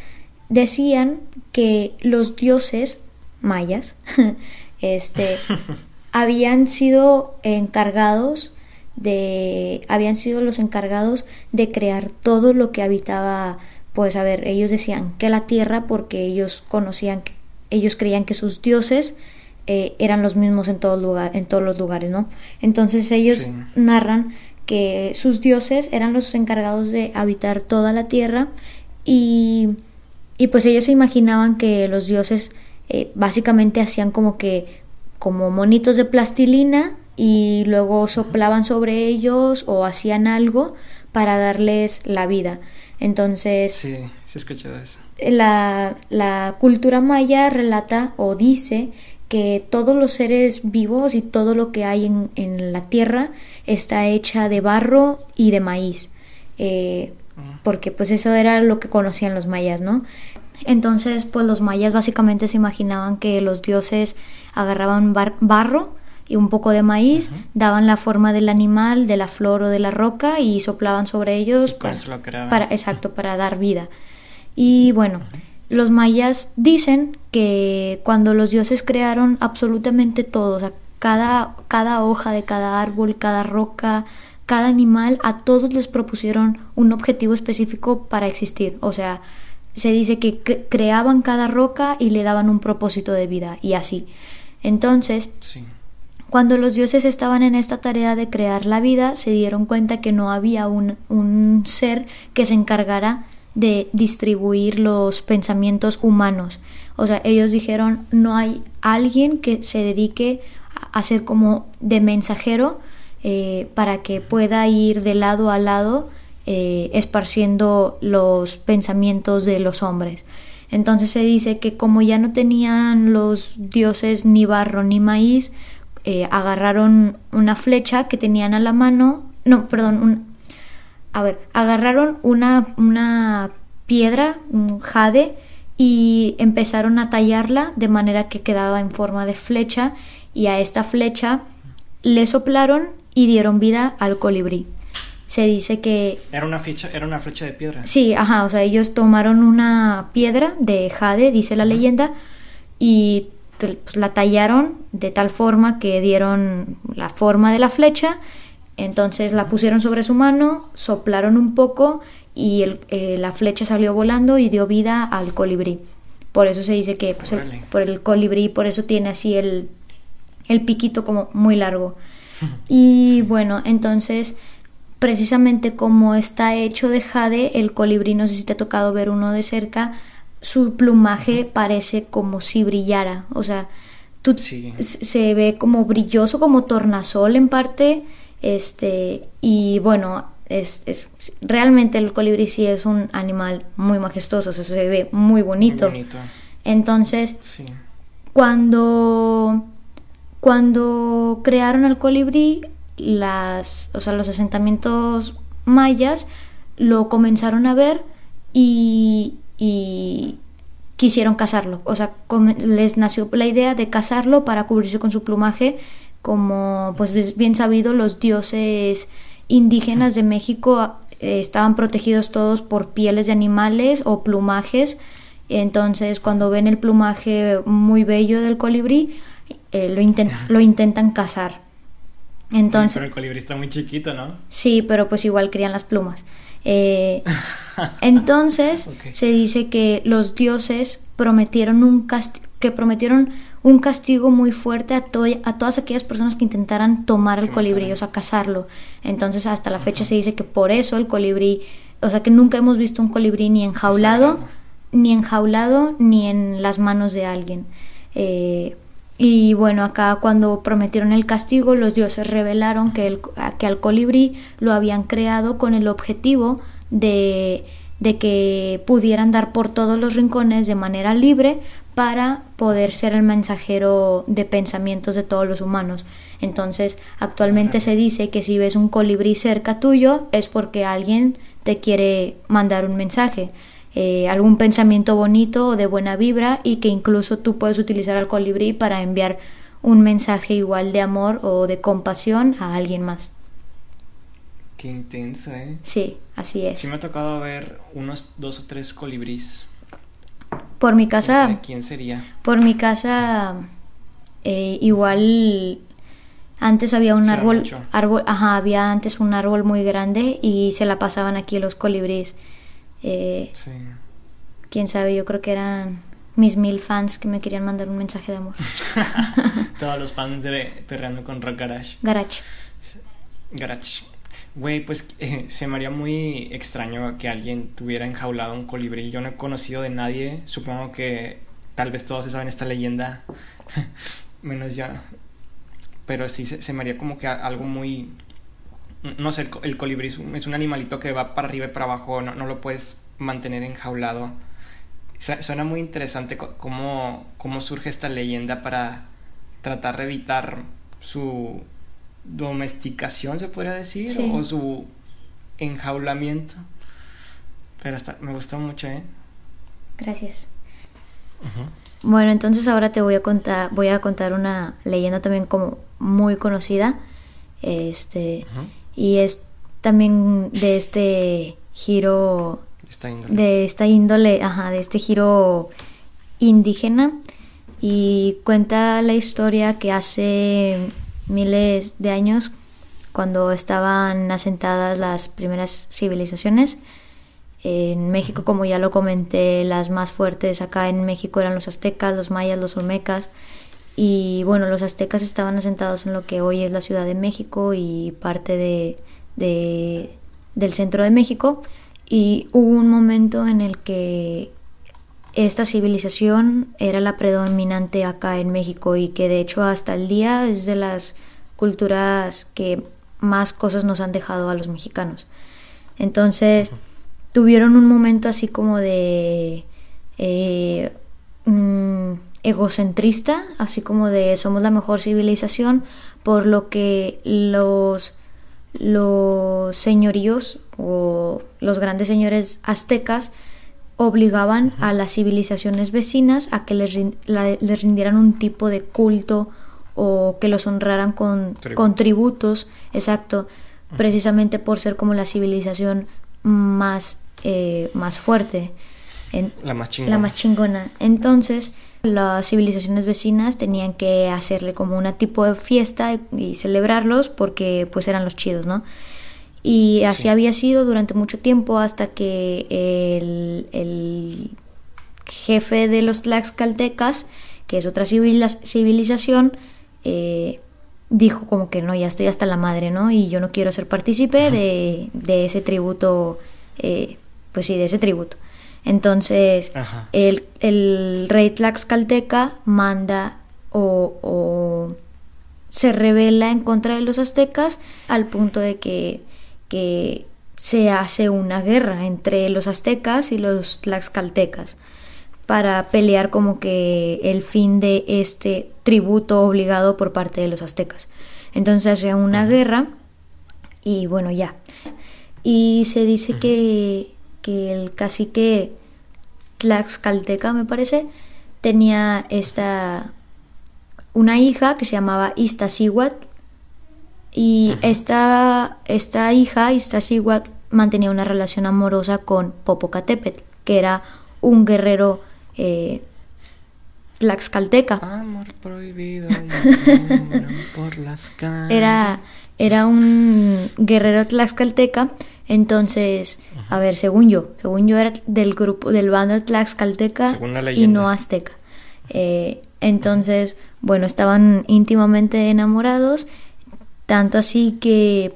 decían que los dioses mayas este, habían sido encargados de habían sido los encargados de crear todo lo que habitaba pues a ver ellos decían que la tierra porque ellos conocían que ellos creían que sus dioses eh, eran los mismos en todos lugar, en todos los lugares no entonces ellos narran que sus dioses eran los encargados de habitar toda la tierra y, y pues ellos se imaginaban que los dioses eh, básicamente hacían como que como monitos de plastilina y luego soplaban sobre ellos o hacían algo para darles la vida. Entonces... Sí, he escuchado eso. La, la cultura maya relata o dice que todos los seres vivos y todo lo que hay en, en la tierra está hecha de barro y de maíz. Eh, porque pues eso era lo que conocían los mayas, ¿no? Entonces, pues los mayas básicamente se imaginaban que los dioses agarraban barro y un poco de maíz, daban la forma del animal, de la flor o de la roca y soplaban sobre ellos para, exacto, para dar vida. Y bueno, los mayas dicen que cuando los dioses crearon absolutamente todo, o sea, cada, cada hoja de cada árbol, cada roca, cada animal, a todos les propusieron un objetivo específico para existir. O sea, se dice que creaban cada roca y le daban un propósito de vida y así. Entonces, cuando los dioses estaban en esta tarea de crear la vida, se dieron cuenta que no había un, ser que se encargara de distribuir los pensamientos humanos. O sea, ellos dijeron, no hay alguien que se dedique a ser como de mensajero eh, para que pueda ir de lado a lado eh, esparciendo los pensamientos de los hombres. Entonces se dice que como ya no tenían los dioses ni barro ni maíz, eh, agarraron una flecha que tenían a la mano, no, perdón, un, a ver, agarraron una, una piedra, un jade, y empezaron a tallarla de manera que quedaba en forma de flecha y a esta flecha le soplaron y dieron vida al colibrí se dice que... Era una, flecha, era una flecha de piedra. Sí, ajá, o sea, ellos tomaron una piedra de jade, dice la leyenda, y pues, la tallaron de tal forma que dieron la forma de la flecha, entonces la pusieron sobre su mano, soplaron un poco y el, eh, la flecha salió volando y dio vida al colibrí. Por eso se dice que pues, por el colibrí, por eso tiene así el, el piquito como muy largo. Y bueno, entonces precisamente como está hecho de jade, el colibrí, no sé si te ha tocado ver uno de cerca, su plumaje parece como si brillara, o sea, tú se ve como brilloso, como tornasol en parte, este, y bueno, es, es, realmente el colibrí sí es un animal muy majestuoso, o sea, se ve muy bonito. Entonces, cuando, cuando crearon el colibrí, las, o sea, los asentamientos mayas lo comenzaron a ver y, y quisieron cazarlo. O sea, les nació la idea de cazarlo para cubrirse con su plumaje, como pues bien sabido los dioses indígenas de México eh, estaban protegidos todos por pieles de animales o plumajes. Entonces, cuando ven el plumaje muy bello del colibrí, eh, lo, lo intentan cazar. Entonces, pero el colibrí está muy chiquito, ¿no? Sí, pero pues igual crían las plumas. Eh, entonces se dice que los dioses prometieron un que prometieron un castigo muy fuerte a, a todas aquellas personas que intentaran tomar el colibrí, o sea, cazarlo. Entonces hasta la fecha se dice que por eso el colibrí, o sea, que nunca hemos visto un colibrí ni enjaulado, ni enjaulado, ni en las manos de alguien. Eh, y bueno, acá cuando prometieron el castigo, los dioses revelaron que, el, que al colibrí lo habían creado con el objetivo de, de que pudieran dar por todos los rincones de manera libre para poder ser el mensajero de pensamientos de todos los humanos. Entonces, actualmente se dice que si ves un colibrí cerca tuyo es porque alguien te quiere mandar un mensaje. Eh, algún pensamiento bonito o de buena vibra y que incluso tú puedes utilizar al colibrí para enviar un mensaje igual de amor o de compasión a alguien más. Qué intenso, ¿eh? Sí, así es. Sí me ha tocado ver unos dos o tres colibríes. Por mi casa... ¿Quién sería? Por mi casa eh, igual antes había un árbol, árbol, ajá, había antes un árbol muy grande y se la pasaban aquí los colibríes. Eh, sí. Quién sabe, yo creo que eran mis mil fans que me querían mandar un mensaje de amor. Todos los fans de Perreando con Rock Garage. Garage. Garage. Güey, pues eh, se me haría muy extraño que alguien tuviera enjaulado un colibrí. Yo no he conocido de nadie. Supongo que tal vez todos saben esta leyenda. Menos ya. pero sí se, me haría como que algo muy... No sé, el, colibrí es un, animalito que va para arriba y para abajo, no, no lo puedes mantener enjaulado. Suena muy interesante cómo, cómo surge esta leyenda para tratar de evitar su domesticación, se podría decir, o su enjaulamiento. Pero hasta, me gustó mucho, ¿eh? Gracias. Bueno, entonces ahora te voy a contar, voy a contar una leyenda también como muy conocida. Este, y es también de este giro de esta índole, ajá, de este giro indígena y cuenta la historia que hace miles de años cuando estaban asentadas las primeras civilizaciones en México, como ya lo comenté, las más fuertes acá en México eran los aztecas, los mayas, los olmecas. Y bueno, los aztecas estaban asentados en lo que hoy es la Ciudad de México y parte de, del centro de México. Y hubo un momento en el que esta civilización era la predominante acá en México y que de hecho hasta el día es de las culturas que más cosas nos han dejado a los mexicanos. Entonces, tuvieron un momento así como de eh, mm, egocentrista, así como de somos la mejor civilización, por lo que los, los señoríos o los grandes señores aztecas obligaban a las civilizaciones vecinas a que les, les rindieran un tipo de culto o que los honraran con, con tributos, exacto, precisamente por ser como la civilización más eh, más fuerte. la más chingona. La más chingona. Entonces, las civilizaciones vecinas tenían que hacerle como una tipo de fiesta y, celebrarlos porque pues eran los chidos, ¿no? Y así había sido durante mucho tiempo hasta que el, jefe de los Tlaxcaltecas, que es otra civilización, eh, dijo como que no, ya estoy hasta la madre, ¿no? Y yo no quiero ser partícipe de, de, ese tributo eh, pues sí, de ese tributo. Entonces, el, rey Tlaxcalteca manda o, se revela en contra de los aztecas al punto de que, que se hace una guerra entre los aztecas y los tlaxcaltecas para pelear como que el fin de este tributo obligado por parte de los aztecas. Entonces hace una guerra y bueno, ya. Y se dice que que el cacique Tlaxcalteca, me parece, tenía esta una hija que se llamaba Iztaccíhuatl y esta, esta hija, Iztaccíhuatl, mantenía una relación amorosa con Popocatépetl, que era un guerrero eh, tlaxcalteca. Amor prohibido por las Era, era un guerrero tlaxcalteca entonces, a ver, según yo, según yo era del grupo, del bando Tlaxcalteca y no Azteca. Eh, entonces, bueno, estaban íntimamente enamorados, tanto así que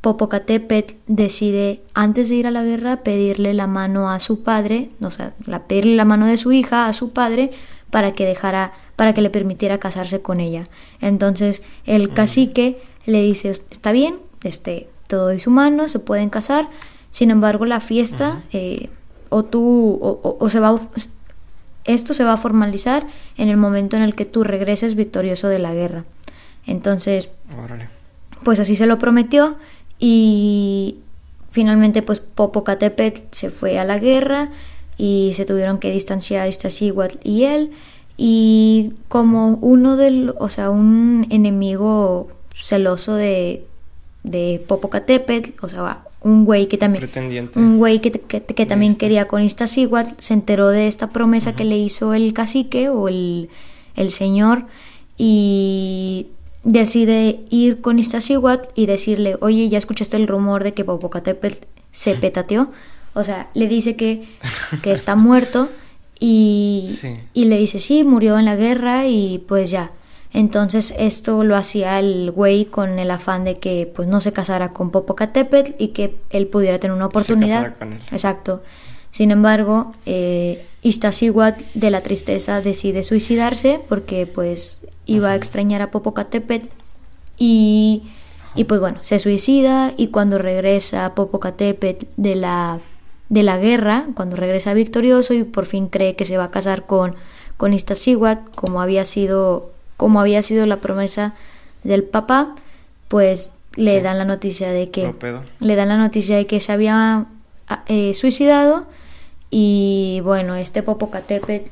Popocatépetl decide, antes de ir a la guerra, pedirle la mano a su padre, o sea, la, pedirle la mano de su hija a su padre para que dejara, para que le permitiera casarse con ella. Entonces, el cacique le dice, está bien, este, todo es humano, se pueden casar, sin embargo la fiesta eh, o tú o, se va esto se va a formalizar en el momento en el que tú regreses victorioso de la guerra. Entonces, pues así se lo prometió y finalmente pues Popocatépetl se fue a la guerra y se tuvieron que distanciar Iztaccíhuatl y él. Y como uno del, o sea, un enemigo celoso de de Popocatépetl, o sea, un güey que también un güey que, que, también quería con Iztaccíhuatl se enteró de esta promesa que le hizo el cacique o el, el señor y decide ir con Iztaccíhuatl y decirle, oye, ya escuchaste el rumor de que Popocatépetl se petateó, o sea, le dice que, que está muerto y, y le dice, sí, murió en la guerra y pues ya. Entonces esto lo hacía el güey con el afán de que pues no se casara con Popocatépetl y que él pudiera tener una oportunidad. Exacto. Sin embargo, eh, Iztaccíhuatl de la tristeza decide suicidarse porque pues iba a extrañar a Popocatépetl y, y pues bueno, se suicida y cuando regresa Popocatépetl de la, de la guerra, cuando regresa victorioso y por fin cree que se va a casar con, con Iztaccíhuatl, como había sido, como había sido la promesa del papá, pues le dan la noticia de que le dan la noticia de que se había ah, eh, suicidado y bueno este Popocatépetl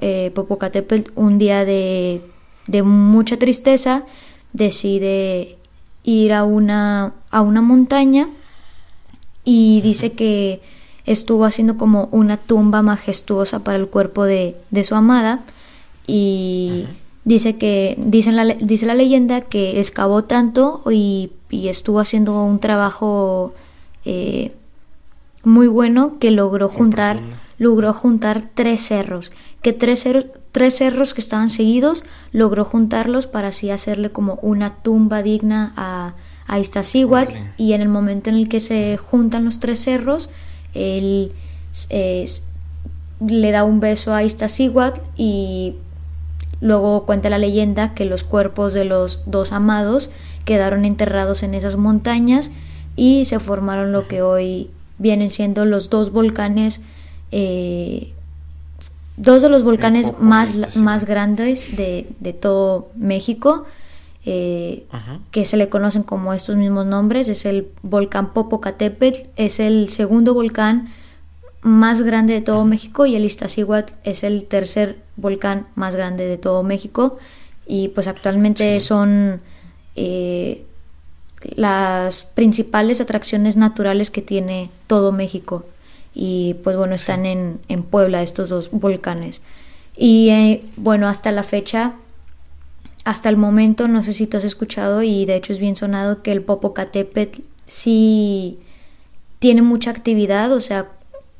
eh, Popocatépetl un día de, de, mucha tristeza decide ir a una a una montaña y dice que estuvo haciendo como una tumba majestuosa para el cuerpo de, de su amada y Dice que, dice la, dice la leyenda que excavó tanto y, estuvo haciendo un trabajo eh, muy bueno que logró juntar, logró juntar tres cerros, que tres, cerros, tres cerros que estaban seguidos logró juntarlos para así hacerle como una tumba digna a, a Iztaccíhuatl. Y en el momento en el que se juntan los tres cerros, él le da un beso a Iztaccíhuatl y Luego cuenta la leyenda que los cuerpos de los dos amados quedaron enterrados en esas montañas y se formaron lo que hoy vienen siendo los dos volcanes, eh, dos de los volcanes más, más grandes de, de todo México, eh, que se le conocen como estos mismos nombres. Es el volcán Popocatépetl, es el segundo volcán más grande de todo México y el Iztaccíhuatl es el tercer volcán más grande de todo México. Y pues actualmente son eh, las principales atracciones naturales que tiene todo México. Y pues bueno están en, en, Puebla estos dos volcanes. Y eh, bueno hasta la fecha hasta el momento no sé si tú has escuchado y de hecho es bien sonado que el Popocatépetl sí tiene mucha actividad o sea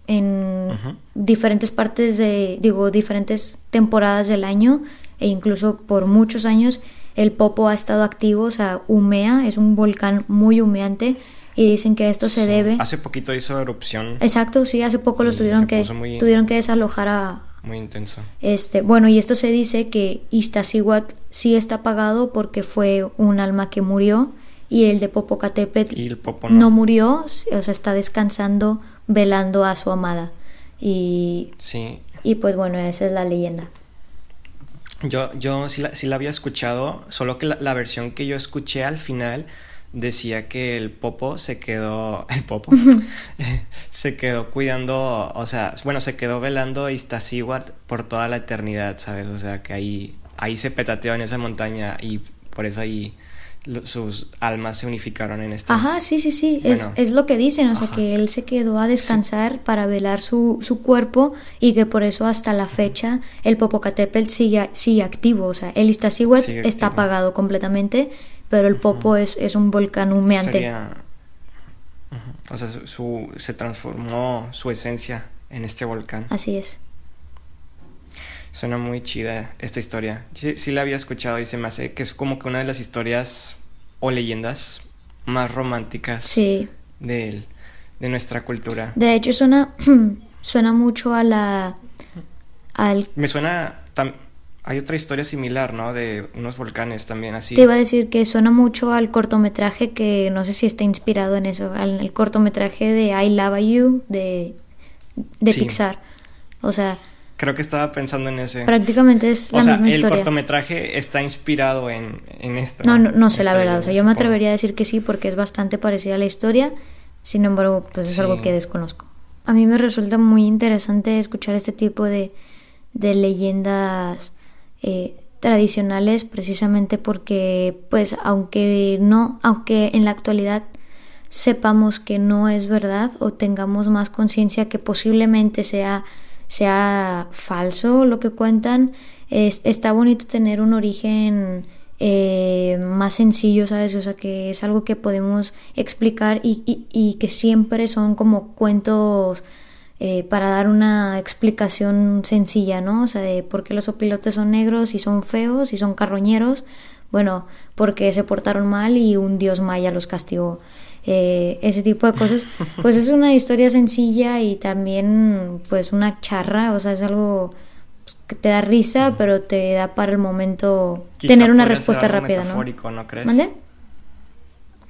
en diferentes partes de, digo, diferentes temporadas del año e incluso por muchos años el Popo ha estado activo, o sea, humea, es un volcán muy humeante y dicen que esto se debe... Hace poquito hizo erupción. Exacto, sí, hace poco los tuvieron que, tuvieron que desalojar a... Muy intenso. Este, bueno, y esto se dice que Iztaccíhuatl sí está apagado porque fue un alma que murió y el de Popocatépetl y el Popo no. no murió, o sea, está descansando velando a su amada. Y, sí. y pues bueno, esa es la leyenda. Yo, yo sí, la, sí la había escuchado, solo que la, versión que yo escuché al final decía que el Popo se quedó, el Popo, se quedó cuidando, o sea, bueno, se quedó velando Iztaccíhuatl por toda la eternidad, ¿sabes? O sea, que ahí, ahí se petateó en esa montaña y por eso ahí sus almas se unificaron en esta. Ajá, sí, sí, sí, es, es, lo que dicen, o sea, que él se quedó a descansar para velar su, su, cuerpo y que por eso hasta la fecha el Popocatépetl sigue, sigue activo, o sea, el Iztaccíhuatl está apagado completamente, pero el Popo es, es, un volcán humeante. O sea, su, se transformó su esencia en este volcán. Así es. Suena muy chida esta historia. Sí, la había escuchado y se me hace que es como que una de las historias o leyendas más románticas de, de nuestra cultura. De hecho, suena, suena mucho a la... Al... Me suena... hay otra historia similar, ¿no? De unos volcanes también así. Te iba a decir que suena mucho al cortometraje que no sé si está inspirado en eso, al el cortometraje de I Love You de, de Pixar. O sea, Creo que estaba pensando en ese. Prácticamente es la o sea, el cortometraje está inspirado en, en esto. No, no, no sé la verdad. O sea, yo me atrevería a decir que sí porque es bastante parecida a la historia. Sin embargo, pues es algo que desconozco. A mí me resulta muy interesante escuchar este tipo de, de leyendas eh, tradicionales precisamente porque, pues, aunque no, aunque en la actualidad sepamos que no es verdad o tengamos más conciencia que posiblemente sea sea falso lo que cuentan, es, está bonito tener un origen eh, más sencillo, ¿sabes? O sea, que es algo que podemos explicar y, y, que siempre son como cuentos eh, para dar una explicación sencilla, ¿no? O sea, de por qué los opilotes son negros y son feos y son carroñeros. Bueno, porque se portaron mal y un dios maya los castigó. Eh, ese tipo de cosas, pues es una historia sencilla y también pues una charra, o sea, es algo que te da risa, pero te da para el momento tener una respuesta rápida, ¿no? crees? ¿Mande?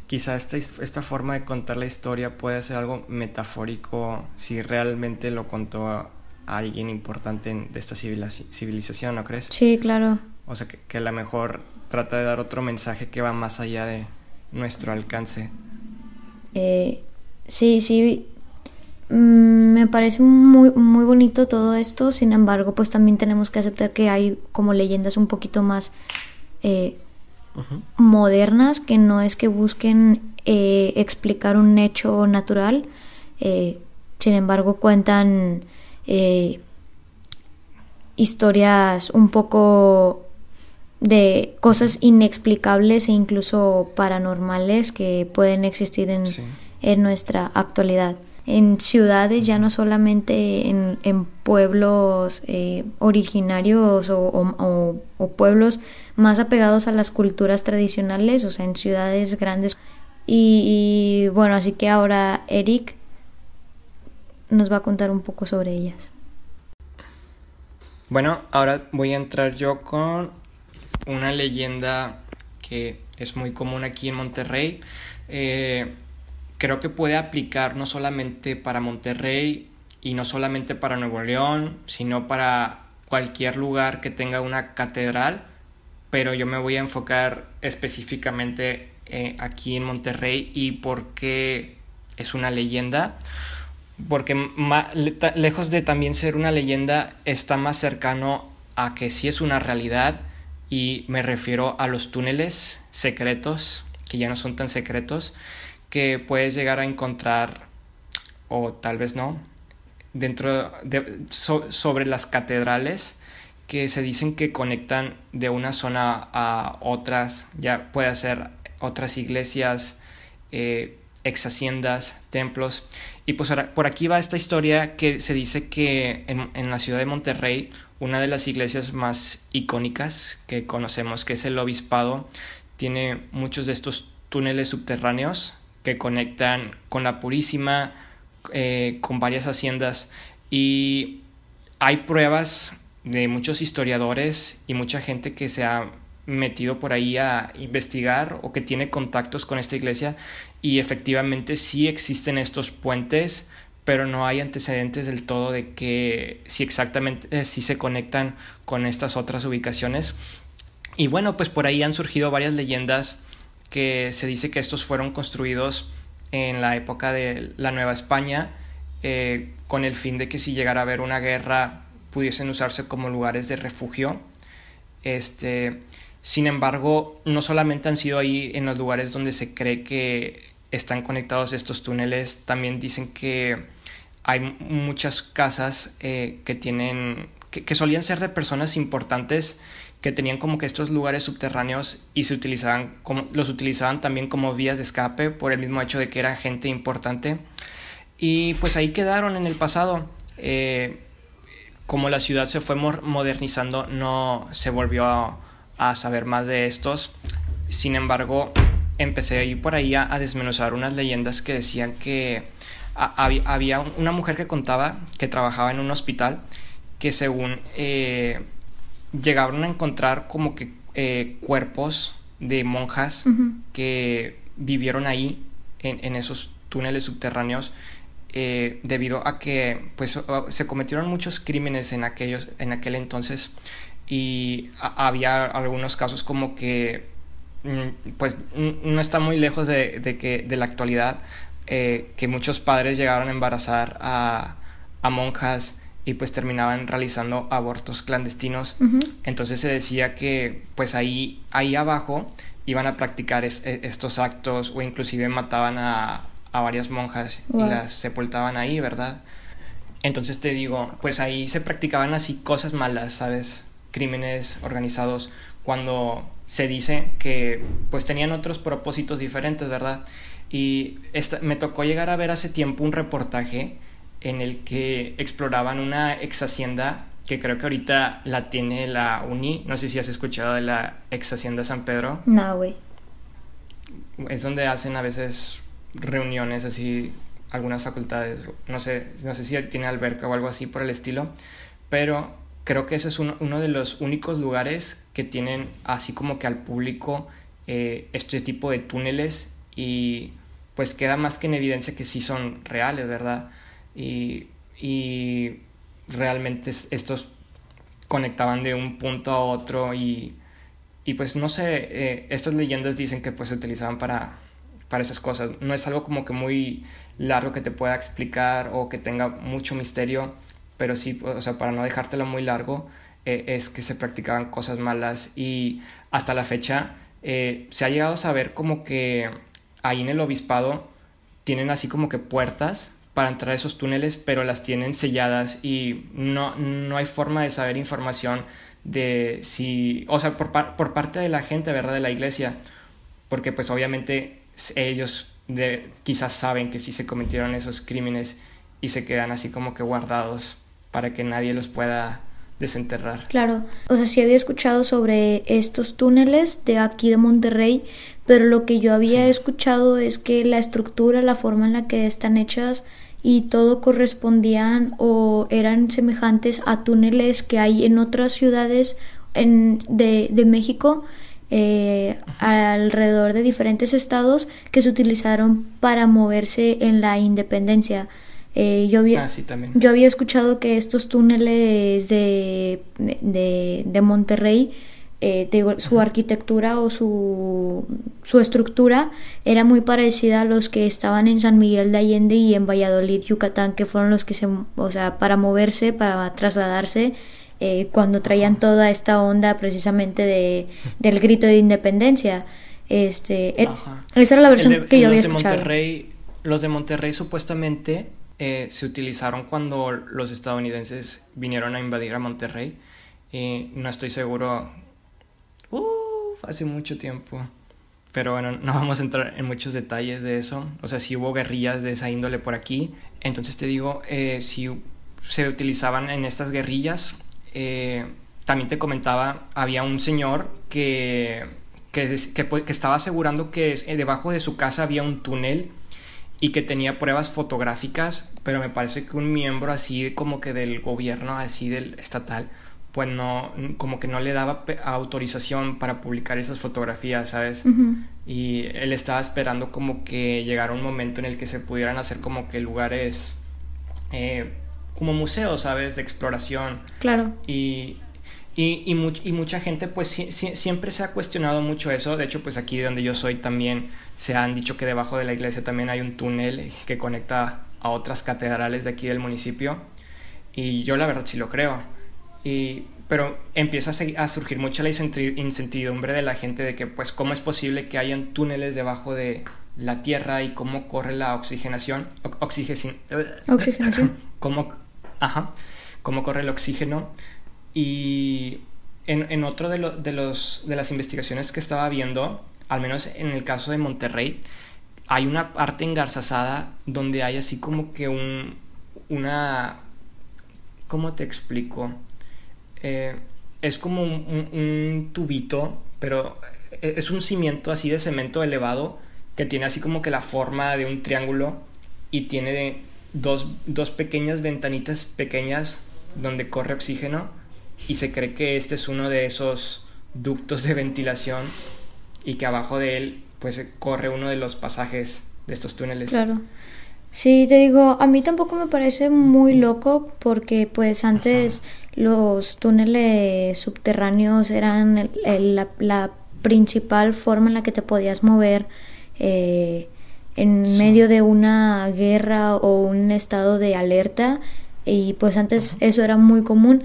Quizá esta, esta forma de contar la historia puede ser algo metafórico si realmente lo contó a alguien importante de esta civilización, ¿no crees? Sí, claro. O sea, que, que a lo mejor trata de dar otro mensaje que va más allá de nuestro alcance. Eh, sí, sí, Mm, me parece muy, muy bonito todo esto, sin embargo, pues también tenemos que aceptar que hay como leyendas un poquito más eh, modernas, que no es que busquen eh, explicar un hecho natural, eh, sin embargo cuentan historias un poco de cosas inexplicables e incluso paranormales que pueden existir en, en nuestra actualidad en ciudades, ya no solamente en, en pueblos eh, originarios o, o, pueblos más apegados a las culturas tradicionales, o sea, en ciudades grandes. Y, bueno, así que ahora Eric nos va a contar un poco sobre ellas. Bueno, ahora voy a entrar yo con una leyenda que es muy común aquí en Monterrey. Eh, creo que puede aplicar no solamente para Monterrey y no solamente para Nuevo León, sino para cualquier lugar que tenga una catedral, pero yo me voy a enfocar específicamente eh, aquí en Monterrey y por qué es una leyenda, porque lejos de también ser una leyenda, está más cercano a que sí es una realidad y me refiero a los túneles secretos, que ya no son tan secretos, que puedes llegar a encontrar, o tal vez no, dentro de, sobre las catedrales que se dicen que conectan de una zona a otras, ya puede ser otras iglesias, eh, ex haciendas, templos. Y pues por aquí va esta historia que se dice que en, en, la ciudad de Monterrey, una de las iglesias más icónicas que conocemos, que es el obispado, tiene muchos de estos túneles subterráneos que conectan con la Purísima, eh, con varias haciendas y hay pruebas de muchos historiadores y mucha gente que se ha metido por ahí a investigar o que tiene contactos con esta iglesia y efectivamente sí existen estos puentes pero no hay antecedentes del todo de que si exactamente eh, si se conectan con estas otras ubicaciones y bueno pues por ahí han surgido varias leyendas que se dice que estos fueron construidos en la época de la Nueva España eh, con el fin de que si llegara a haber una guerra pudiesen usarse como lugares de refugio. Este, sin embargo, no solamente han sido ahí en los lugares donde se cree que están conectados estos túneles, también dicen que hay muchas casas eh, que tienen que, solían ser de personas importantes que tenían como que estos lugares subterráneos y se utilizaban como, los utilizaban también como vías de escape por el mismo hecho de que era gente importante. Y pues ahí quedaron en el pasado. Eh, como la ciudad se fue modernizando no se volvió a, saber más de estos. Sin embargo empecé a ir por ahí a, desmenuzar unas leyendas que decían que había una mujer que contaba que trabajaba en un hospital que según eh, llegaron a encontrar como que eh, cuerpos de monjas que vivieron ahí en, esos túneles subterráneos eh, debido a que pues se cometieron muchos crímenes en aquellos en aquel entonces y había algunos casos como que mm, pues no está muy lejos de, que de la actualidad que muchos padres llegaron a embarazar a, a monjas y pues terminaban realizando abortos clandestinos. Entonces se decía que pues ahí, ahí abajo iban a practicar e, estos actos o inclusive mataban a, a varias monjas y las sepultaban ahí, ¿verdad? Entonces te digo, pues ahí se practicaban así cosas malas, ¿sabes? Crímenes organizados cuando se dice que pues tenían otros propósitos diferentes, ¿verdad? Y esta, me tocó llegar a ver hace tiempo un reportaje en el que exploraban una ex hacienda que creo que ahorita la tiene la uni. No sé si has escuchado de la ex hacienda San Pedro. No, güey. Es donde hacen a veces reuniones así algunas facultades. No sé, no sé si tiene alberca o algo así por el estilo. Pero creo que ese es uno, de los únicos lugares que tienen así como que al público eh, este tipo de túneles y pues queda más que en evidencia que sí son reales, ¿verdad? Y, y realmente estos conectaban de un punto a otro y, y pues no sé, eh, estas leyendas dicen que pues se utilizaban para, para esas cosas. No es algo como que muy largo que te pueda explicar o que tenga mucho misterio, pero sí, o sea, para no dejártelo muy largo, eh, es que se practicaban cosas malas y hasta la fecha eh, se ha llegado a saber como que ahí en el obispado tienen así como que puertas para entrar a esos túneles, pero las tienen selladas y no, no hay forma de saber información de si, o sea, por, por parte de la gente, ¿verdad? De la iglesia, porque pues obviamente ellos quizás saben que sí se cometieron esos crímenes y se quedan así como que guardados para que nadie los pueda desenterrar. Claro, o sea, sí había escuchado sobre estos túneles de aquí de Monterrey, pero lo que yo había escuchado es que la estructura, la forma en la que están hechas, y todo correspondían o eran semejantes a túneles que hay en otras ciudades en, de, de, México eh, alrededor de diferentes estados que se utilizaron para moverse en la independencia. Eh, yo, había, ah, yo había escuchado que estos túneles de, de, de Monterrey eh, su arquitectura o su, su, estructura era muy parecida a los que estaban en San Miguel de Allende y en Valladolid, Yucatán, que fueron los que se, o sea, para moverse, para trasladarse, eh, cuando traían toda esta onda precisamente de, del grito de independencia. Este, eh, esa era la versión que yo había escuchado. Monterrey, los de Monterrey supuestamente se utilizaron cuando los estadounidenses vinieron a invadir a Monterrey. no estoy seguro hace mucho tiempo. Pero bueno, no vamos a entrar en muchos detalles de eso. O sea, si hubo guerrillas de esa índole por aquí. Entonces te digo, eh, si se utilizaban en estas guerrillas, eh, también te comentaba, había un señor que, que, que, estaba asegurando que debajo de su casa había un túnel y que tenía pruebas fotográficas, pero me parece que un miembro así como que del gobierno, así del estatal, pues no, como que no le daba autorización para publicar esas fotografías, ¿sabes? Y él estaba esperando como que llegara un momento en el que se pudieran hacer como que lugares eh, como museos, ¿sabes? De exploración. Claro. Y, y, y, mucha gente pues siempre se ha cuestionado mucho eso. De hecho, pues aquí donde yo soy también se han dicho que debajo de la iglesia también hay un túnel que conecta a otras catedrales de aquí del municipio. Y yo la verdad sí lo creo pero empieza a, surgir mucha la incertidumbre de la gente de que, pues, cómo es posible que hayan túneles debajo de la tierra y cómo corre la oxigenación. oxigenación. cómo, ajá, cómo corre el oxígeno. Y en, en otro de, de, los, de las investigaciones que estaba viendo, al menos en el caso de Monterrey, hay una parte engarzazada donde hay así como que un, una... ¿Cómo te explico? Eh, es como un, tubito, pero es un cimiento así de cemento elevado que tiene así como que la forma de un triángulo y tiene dos, dos pequeñas ventanitas pequeñas donde corre oxígeno y se cree que este es uno de esos ductos de ventilación y que abajo de él pues corre uno de los pasajes de estos túneles. Claro. Sí, te digo, a mí tampoco me parece muy loco porque pues antes los túneles subterráneos eran la, principal forma en la que te podías mover eh, en medio de una guerra o un estado de alerta y pues antes eso era muy común.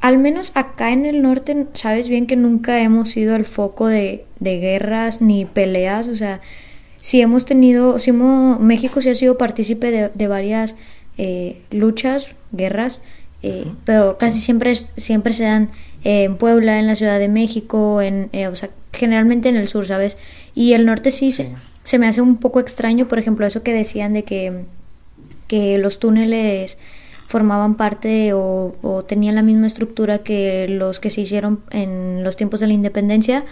Al menos acá en el norte, sabes bien que nunca hemos sido el foco de, de guerras ni peleas, o sea, si hemos tenido, si México sí ha sido partícipe de, varias eh, luchas, guerras, eh, pero casi siempre, siempre se dan en Puebla, en la Ciudad de México, en, eh, o sea, generalmente en el sur, ¿sabes? Y el norte sí, Se, me hace un poco extraño, por ejemplo, eso que decían de que, que los túneles formaban parte o, o, tenían la misma estructura que los que se hicieron en los tiempos de la independencia.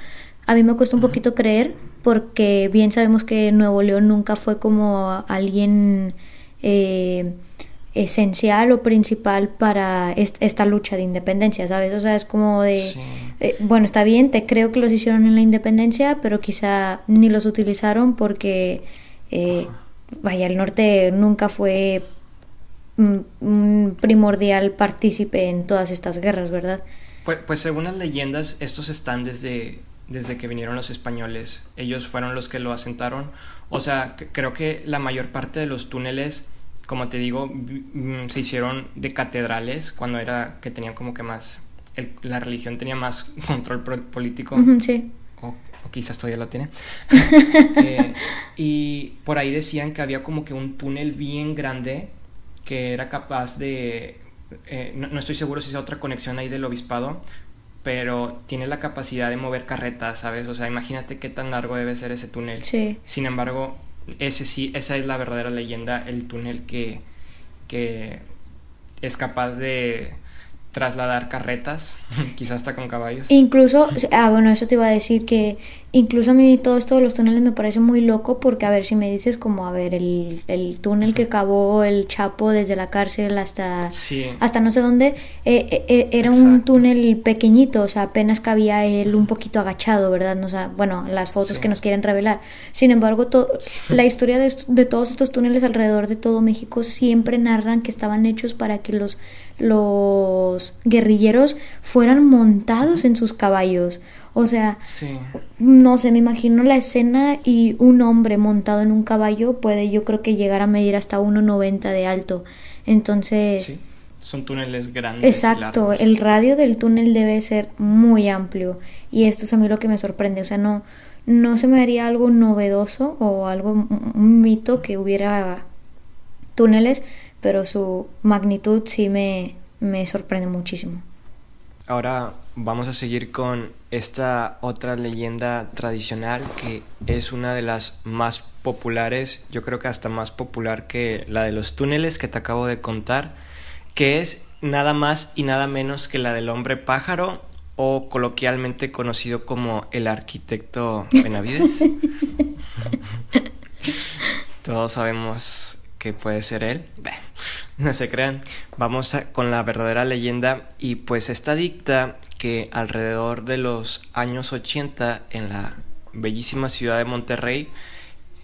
A mí me cuesta un poquito creer porque bien sabemos que Nuevo León nunca fue como alguien... Eh, esencial o principal para esta lucha de independencia, ¿sabes? O sea, es como de, eh, bueno, está bien, te creo que los hicieron en la independencia, pero quizá ni los utilizaron porque, eh, vaya, el norte nunca fue un primordial partícipe en todas estas guerras, ¿verdad? Pues, pues según las leyendas, estos están desde, desde que vinieron los españoles. Ellos fueron los que lo asentaron. O sea, creo que la mayor parte de los túneles como te digo, mm, se hicieron de catedrales cuando era que tenían como que más, la religión tenía más control político. sí. O, quizás todavía lo tiene. Eh, y por ahí decían que había como que un túnel bien grande que era capaz de... Eh, no, estoy seguro si es otra conexión ahí del obispado, pero tiene la capacidad de mover carretas, ¿sabes? O sea, imagínate qué tan largo debe ser ese túnel. Sí. Sin embargo, ese sí, esa es la verdadera leyenda, el túnel que, que es capaz de trasladar carretas, quizás hasta con caballos. Incluso, ah, bueno, eso te iba a decir que incluso a mí todo esto de los túneles me parece muy loco porque, a ver, si me dices como, a ver, el, el túnel que cavó el Chapo desde la cárcel hasta, hasta no sé dónde, eh, eh, eh, era un túnel pequeñito, o sea, apenas cabía él un poquito agachado, ¿verdad? O sea, bueno, las fotos que nos quieren revelar. Sin embargo, la historia de, de todos estos túneles alrededor de todo México siempre narran que estaban hechos para que los los guerrilleros fueran montados en sus caballos. O sea, no sé, me imagino la escena y un hombre montado en un caballo puede yo creo que llegar a medir hasta 1,90 de alto. Entonces... Sí. Son túneles grandes. Exacto, el radio del túnel debe ser muy amplio y esto es a mí lo que me sorprende, o sea, no, no se me haría algo novedoso o algo, un mito que hubiera túneles, pero su magnitud sí me, sorprende muchísimo. Ahora vamos a seguir con esta otra leyenda tradicional que es una de las más populares, yo creo que hasta más popular que la de los túneles que te acabo de contar, que es nada más y nada menos que la del hombre pájaro o coloquialmente conocido como el arquitecto Benavides. Todos sabemos que puede ser él. no se crean. Vamos con la verdadera leyenda y pues esta dicta que alrededor de los años 80 en la bellísima ciudad de Monterrey,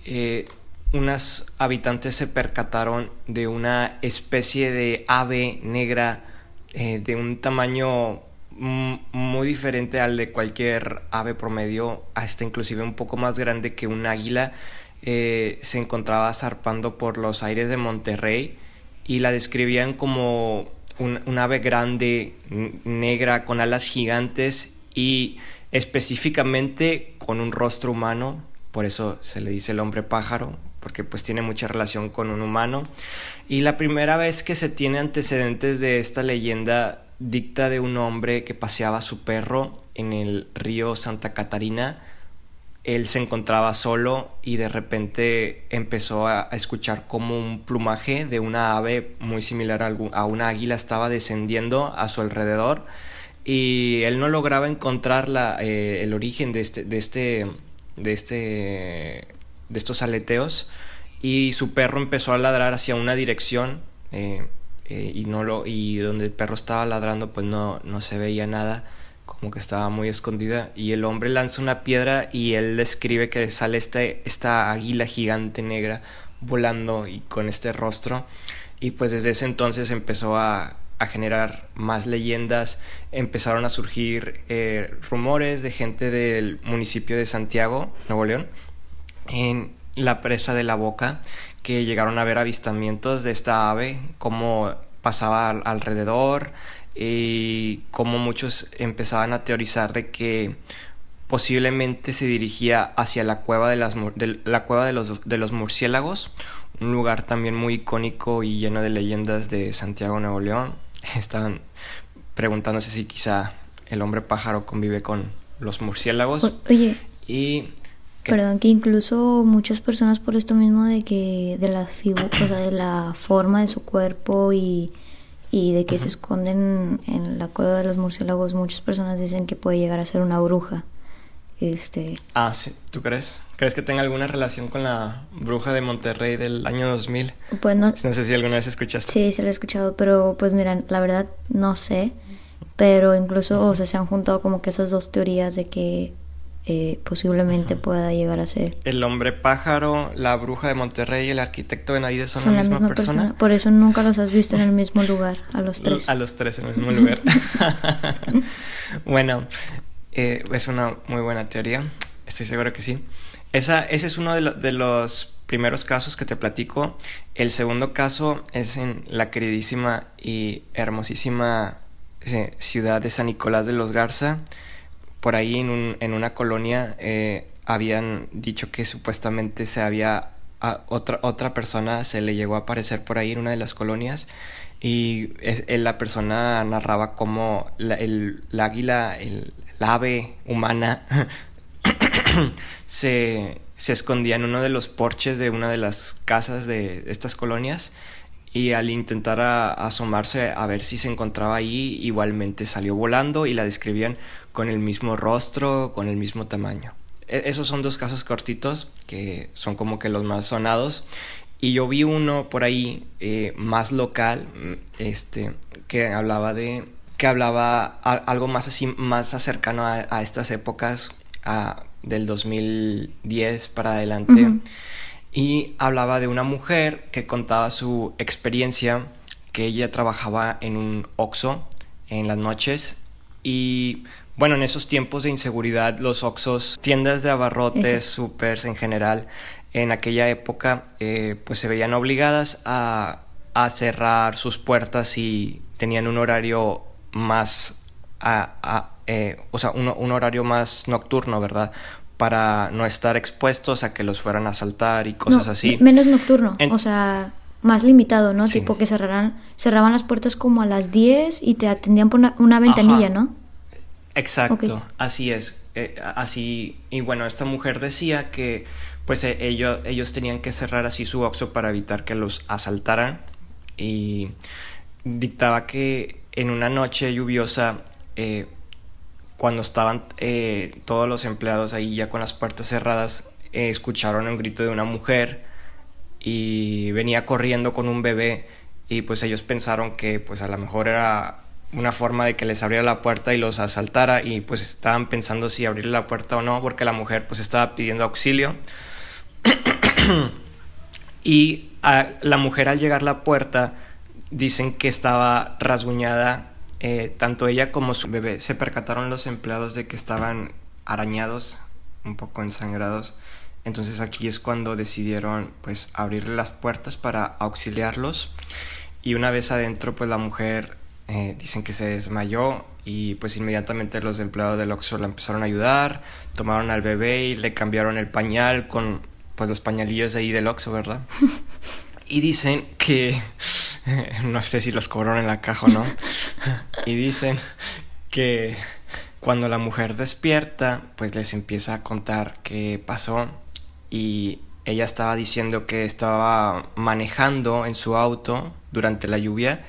eh, unas habitantes se percataron de una especie de ave negra eh, de un tamaño muy diferente al de cualquier ave promedio, hasta inclusive un poco más grande que un águila eh, se encontraba zarpando por los aires de Monterrey y la describían como un, ave grande, negra, con alas gigantes y específicamente con un rostro humano, por eso se le dice el hombre pájaro, porque pues tiene mucha relación con un humano. Y la primera vez que se tiene antecedentes de esta leyenda dicta de un hombre que paseaba su perro en el río Santa Catarina, él se encontraba solo y de repente empezó a, escuchar como un plumaje de una ave muy similar a, una águila estaba descendiendo a su alrededor y él no lograba encontrar eh, el origen de este, de este, de este, de estos aleteos y su perro empezó a ladrar hacia una dirección eh, eh, y no lo y donde el perro estaba ladrando pues no, no se veía nada como que estaba muy escondida y el hombre lanza una piedra y él describe que sale este, esta águila gigante negra volando y con este rostro. Y pues desde ese entonces empezó a, a generar más leyendas, empezaron a surgir eh, rumores de gente del municipio de Santiago, Nuevo León, en la presa de la boca, que llegaron a ver avistamientos de esta ave, cómo pasaba alrededor, y como muchos empezaban a teorizar de que posiblemente se dirigía hacia la cueva de, las, la cueva de los, de los murciélagos, un lugar también muy icónico y lleno de leyendas de Santiago Nuevo León. Estaban preguntándose si quizá el hombre pájaro convive con los murciélagos. oye. Y Perdón, que incluso muchas personas por esto mismo de que de la o sea, de la forma de su cuerpo y y de que se esconden en la cueva de los murciélagos, muchas personas dicen que puede llegar a ser una bruja. Este... Ah, sí, ¿tú crees? ¿Crees que tenga alguna relación con la bruja de Monterrey del año 2000? Pues no... No sé si alguna vez escuchaste. Sí, se lo he escuchado, pero pues miran, la verdad no sé, pero incluso, o sea, se han juntado como que esas dos teorías de que eh, posiblemente pueda llegar a ser. El hombre pájaro, la bruja de Monterrey y el arquitecto de Navidad son, la, misma, persona? Por eso nunca los has visto en el mismo lugar, a los tres. A los tres en el mismo lugar. bueno, eh, es una muy buena teoría, estoy seguro que sí. Esa, ese es uno de, de los primeros casos que te platico. El segundo caso es en la queridísima y hermosísima eh, ciudad de San Nicolás de los Garza por ahí en, un, en una colonia eh, habían dicho que supuestamente se había otra, otra persona se le llegó a aparecer por ahí en una de las colonias y la persona narraba cómo el, águila, el, ave humana se, se escondía en uno de los porches de una de las casas de estas colonias y al intentar asomarse a ver si se encontraba ahí, igualmente salió volando y la describían con el mismo rostro, con el mismo tamaño. E, esos son dos casos cortitos que son como que los más sonados. Y yo vi uno por ahí eh, más local, mm, este, que hablaba de, que hablaba algo más así, más cercano a, estas épocas, a, del 2010 para adelante y hablaba de una mujer que contaba su experiencia que ella trabajaba en un Oxxo en las noches y bueno, en esos tiempos de inseguridad los Oxxos, tiendas de abarrotes, supers en general, en aquella época eh, pues se veían obligadas a, a, cerrar sus puertas y tenían un horario más a, eh, o sea, un, un, horario más nocturno, ¿verdad? Para no estar expuestos a que los fueran a asaltar y cosas así. Menos nocturno, o sea, más limitado, ¿no? Tipo que cerraran, cerraban las puertas como a las 10 y te atendían por una, ventanilla, ¿no? Exacto, así es. Eh, así, y bueno, esta mujer decía que pues e, ellos, ellos tenían que cerrar así su oxo para evitar que los asaltaran y dictaba que en una noche lluviosa eh, cuando estaban eh, todos los empleados ahí ya con las puertas cerradas, eh, escucharon un grito de una mujer y venía corriendo con un bebé y pues ellos pensaron que pues a lo mejor era una forma de que les abriera la puerta y los asaltara y pues estaban pensando si abrirle la puerta o no porque la mujer pues estaba pidiendo auxilio. Y la mujer al llegar a la puerta dicen que estaba rasguñada eh, tanto ella como su bebé se percataron los empleados de que estaban arañados, un poco ensangrados. Entonces aquí es cuando decidieron pues abrirle las puertas para auxiliarlos. Y una vez adentro pues la mujer eh, dicen que se desmayó y pues inmediatamente los empleados del Oxxo la empezaron a ayudar, tomaron al bebé y le cambiaron el pañal con pues los pañalillos de ahí del Oxxo, ¿verdad? Y dicen que, no sé si los cobraron en la caja o no, y dicen que cuando la mujer despierta, pues les empieza a contar qué pasó y ella estaba diciendo que estaba manejando en su auto durante la lluvia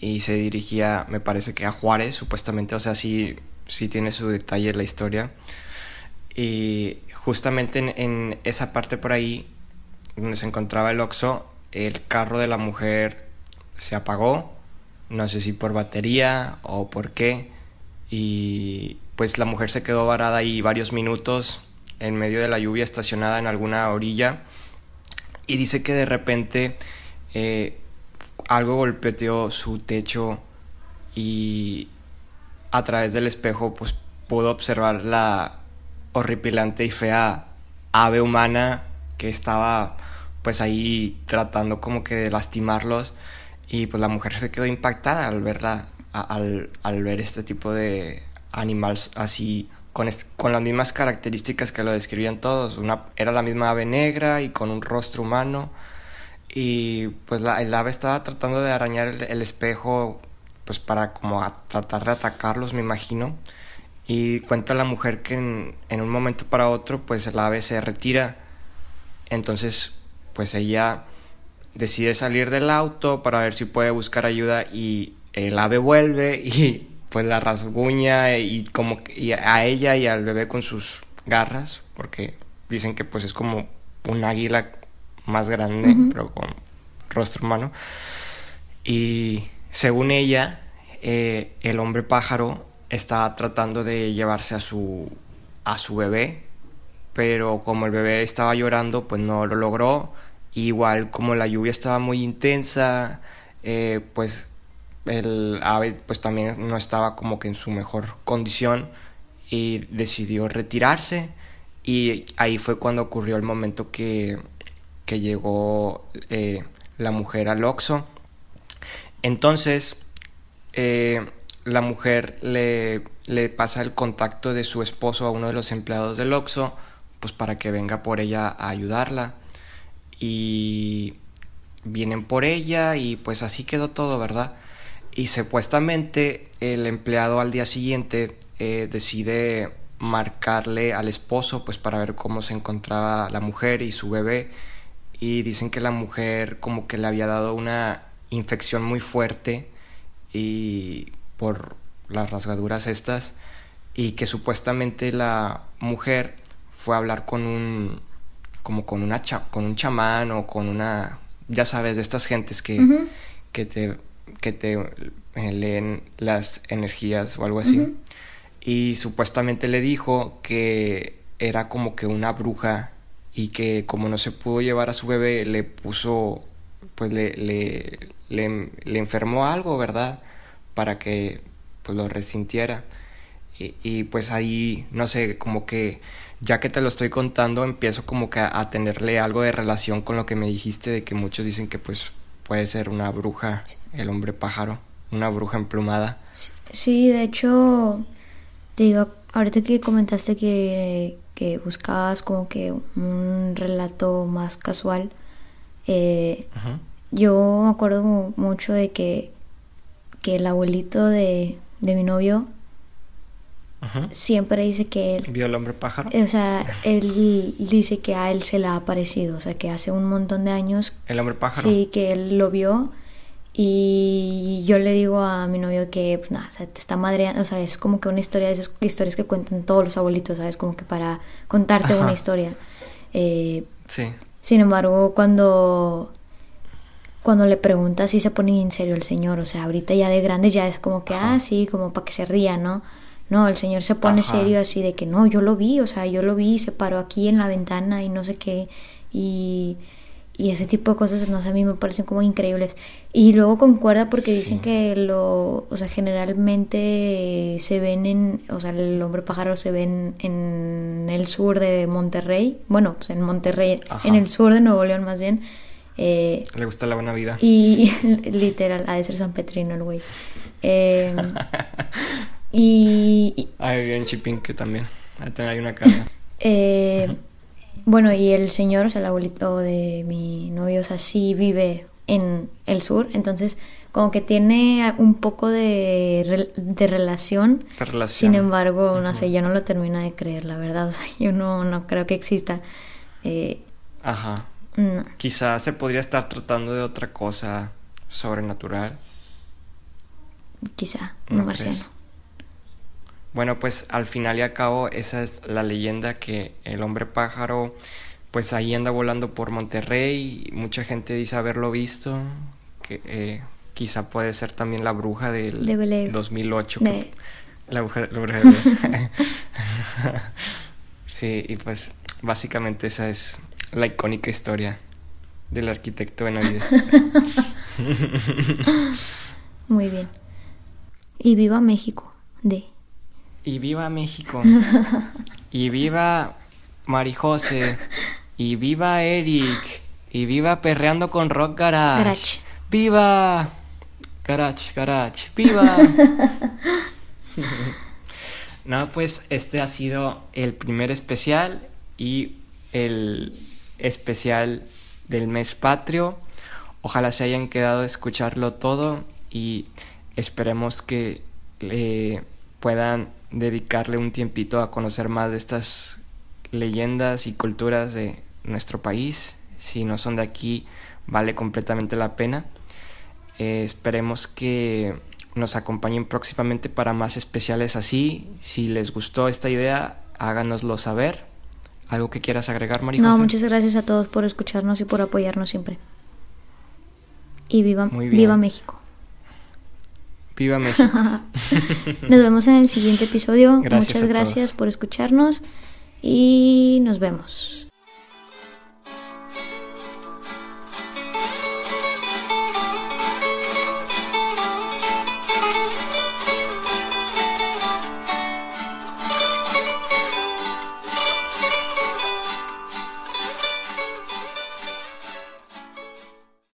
y se dirigía, me parece que a Juárez, supuestamente, o sea, sí, sí tiene su detalle la historia. Y justamente en, en esa parte por ahí, donde se encontraba el Oxxo, el carro de la mujer se apagó, no sé si por batería o por qué, y pues la mujer se quedó varada ahí varios minutos en medio de la lluvia estacionada en alguna orilla. Y dice que de repente eh, algo golpeteó su techo y a través del espejo pues pudo observar la horripilante y fea ave humana que estaba pues ahí tratando como que de lastimarlos y pues la mujer se quedó impactada al verla, al, al ver este tipo de animales así con, con las mismas características que lo describían todos. Una, era la misma ave negra y con un rostro humano. Y pues la, el ave estaba tratando de arañar el, espejo, pues para como tratar de atacarlos, me imagino. Y cuenta la mujer que en, en un momento para otro, pues el ave se retira. Entonces pues ella decide salir del auto para ver si puede buscar ayuda y el ave vuelve y pues la rasguña y como y a ella y al bebé con sus garras, porque dicen que pues es como un águila más grande, pero con rostro humano. Y según ella, eh, el hombre pájaro estaba tratando de llevarse a su, a su bebé, pero como el bebé estaba llorando, pues no lo logró. Igual como la lluvia estaba muy intensa, eh, pues el ave pues también no estaba como que en su mejor condición y decidió retirarse y ahí fue cuando ocurrió el momento que, que llegó eh, la mujer al Oxxo. Entonces, eh, la mujer le, le pasa el contacto de su esposo a uno de los empleados del Oxxo, pues para que venga por ella a ayudarla. Y vienen por ella y pues así quedó todo, ¿verdad? Y supuestamente el empleado al día siguiente eh, decide marcarle al esposo pues para ver cómo se encontraba la mujer y su bebé y dicen que la mujer como que le había dado una infección muy fuerte y por las rasgaduras estas y que supuestamente la mujer fue a hablar con un como con una cha- con un chamán o con una ya sabes de estas gentes que, que te que te eh, leen las energías o algo así. Y supuestamente le dijo que era como que una bruja y que como no se pudo llevar a su bebé le puso pues le, le, le, le enfermó algo verdad para que pues lo resintiera. Y, y pues ahí no sé como que ya que te lo estoy contando empiezo como que a, a tenerle algo de relación con lo que me dijiste de que muchos dicen que pues puede ser una bruja el hombre pájaro una bruja emplumada. Sí, de hecho, te digo, ahorita que comentaste que, que buscabas como que un relato más casual, eh, yo me acuerdo mu- mucho de que, que el abuelito de, de mi novio Siempre dice que él, ¿Vio el hombre pájaro? o sea, él dice que a él se le ha aparecido, o sea, que hace un montón de años El hombre pájaro. Sí, que él lo vio y yo le digo a mi novio que, pues nada, o sea, te está madreando, o sea, es como que una historia de esas historias que cuentan todos los abuelitos, ¿sabes? Como que para contarte Ajá. una historia. Eh, Sí. sin embargo, cuando, cuando le preguntas si se pone en serio el señor, o sea, ahorita ya de grande ya es como que, ah, sí, como para que se ría, ¿no? No, el señor se pone Ajá. serio así de que no, yo lo vi, o sea, yo lo vi, se paró aquí en la ventana y no sé qué, y, y ese tipo de cosas, no sé, a mí me parecen como increíbles. Y luego concuerda porque dicen que lo, o sea, generalmente se ven en, o sea, el hombre pájaro se ven en el sur de Monterrey, bueno, pues en Monterrey, Ajá. en el sur de Nuevo León más bien, eh, Le gusta la buena vida. y literal, ha de ser San Petrino el güey. Eh, y, Ah, vivía en Chipinque también. Ahí hay una casa. eh, bueno, y el señor, o sea, el abuelito de mi novio, o sea, sí vive en el sur, entonces como que tiene un poco de, de relación. La relación. Sin embargo, no sé, yo no lo termino de creer, la verdad, o sea, yo no, no creo que exista. Eh, Ajá. no. Quizás se podría estar tratando de otra cosa sobrenatural. Quizá, ¿No un marciano. crees? Bueno, pues al final y al cabo esa es la leyenda que el hombre pájaro pues ahí anda volando por Monterrey. Mucha gente dice haberlo visto. Que eh, quizá puede ser también la bruja del De Bel Air. 2008. De- La bruja, la bruja de sí, y pues básicamente esa es la icónica historia del arquitecto Benavides. Muy bien. Y viva México, de. Y viva México. y viva Marijose. Y viva Eric. Y viva Perreando con Rock Garage. Garage. ¡Viva! Garage, garage. ¡Viva! no, pues este ha sido el primer especial y el especial del mes patrio. Ojalá se hayan quedado a escucharlo todo y esperemos que eh, puedan dedicarle un tiempito a conocer más de estas leyendas y culturas de nuestro país. Si no son de aquí, vale completamente la pena. Eh, esperemos que nos acompañen próximamente para más especiales así. Si les gustó esta idea, háganoslo saber. ¿Algo que quieras agregar, María No, muchas gracias a todos por escucharnos y por apoyarnos siempre. Y viva, viva México. Viva México. nos vemos en el siguiente episodio. muchas gracias por escucharnos y nos vemos.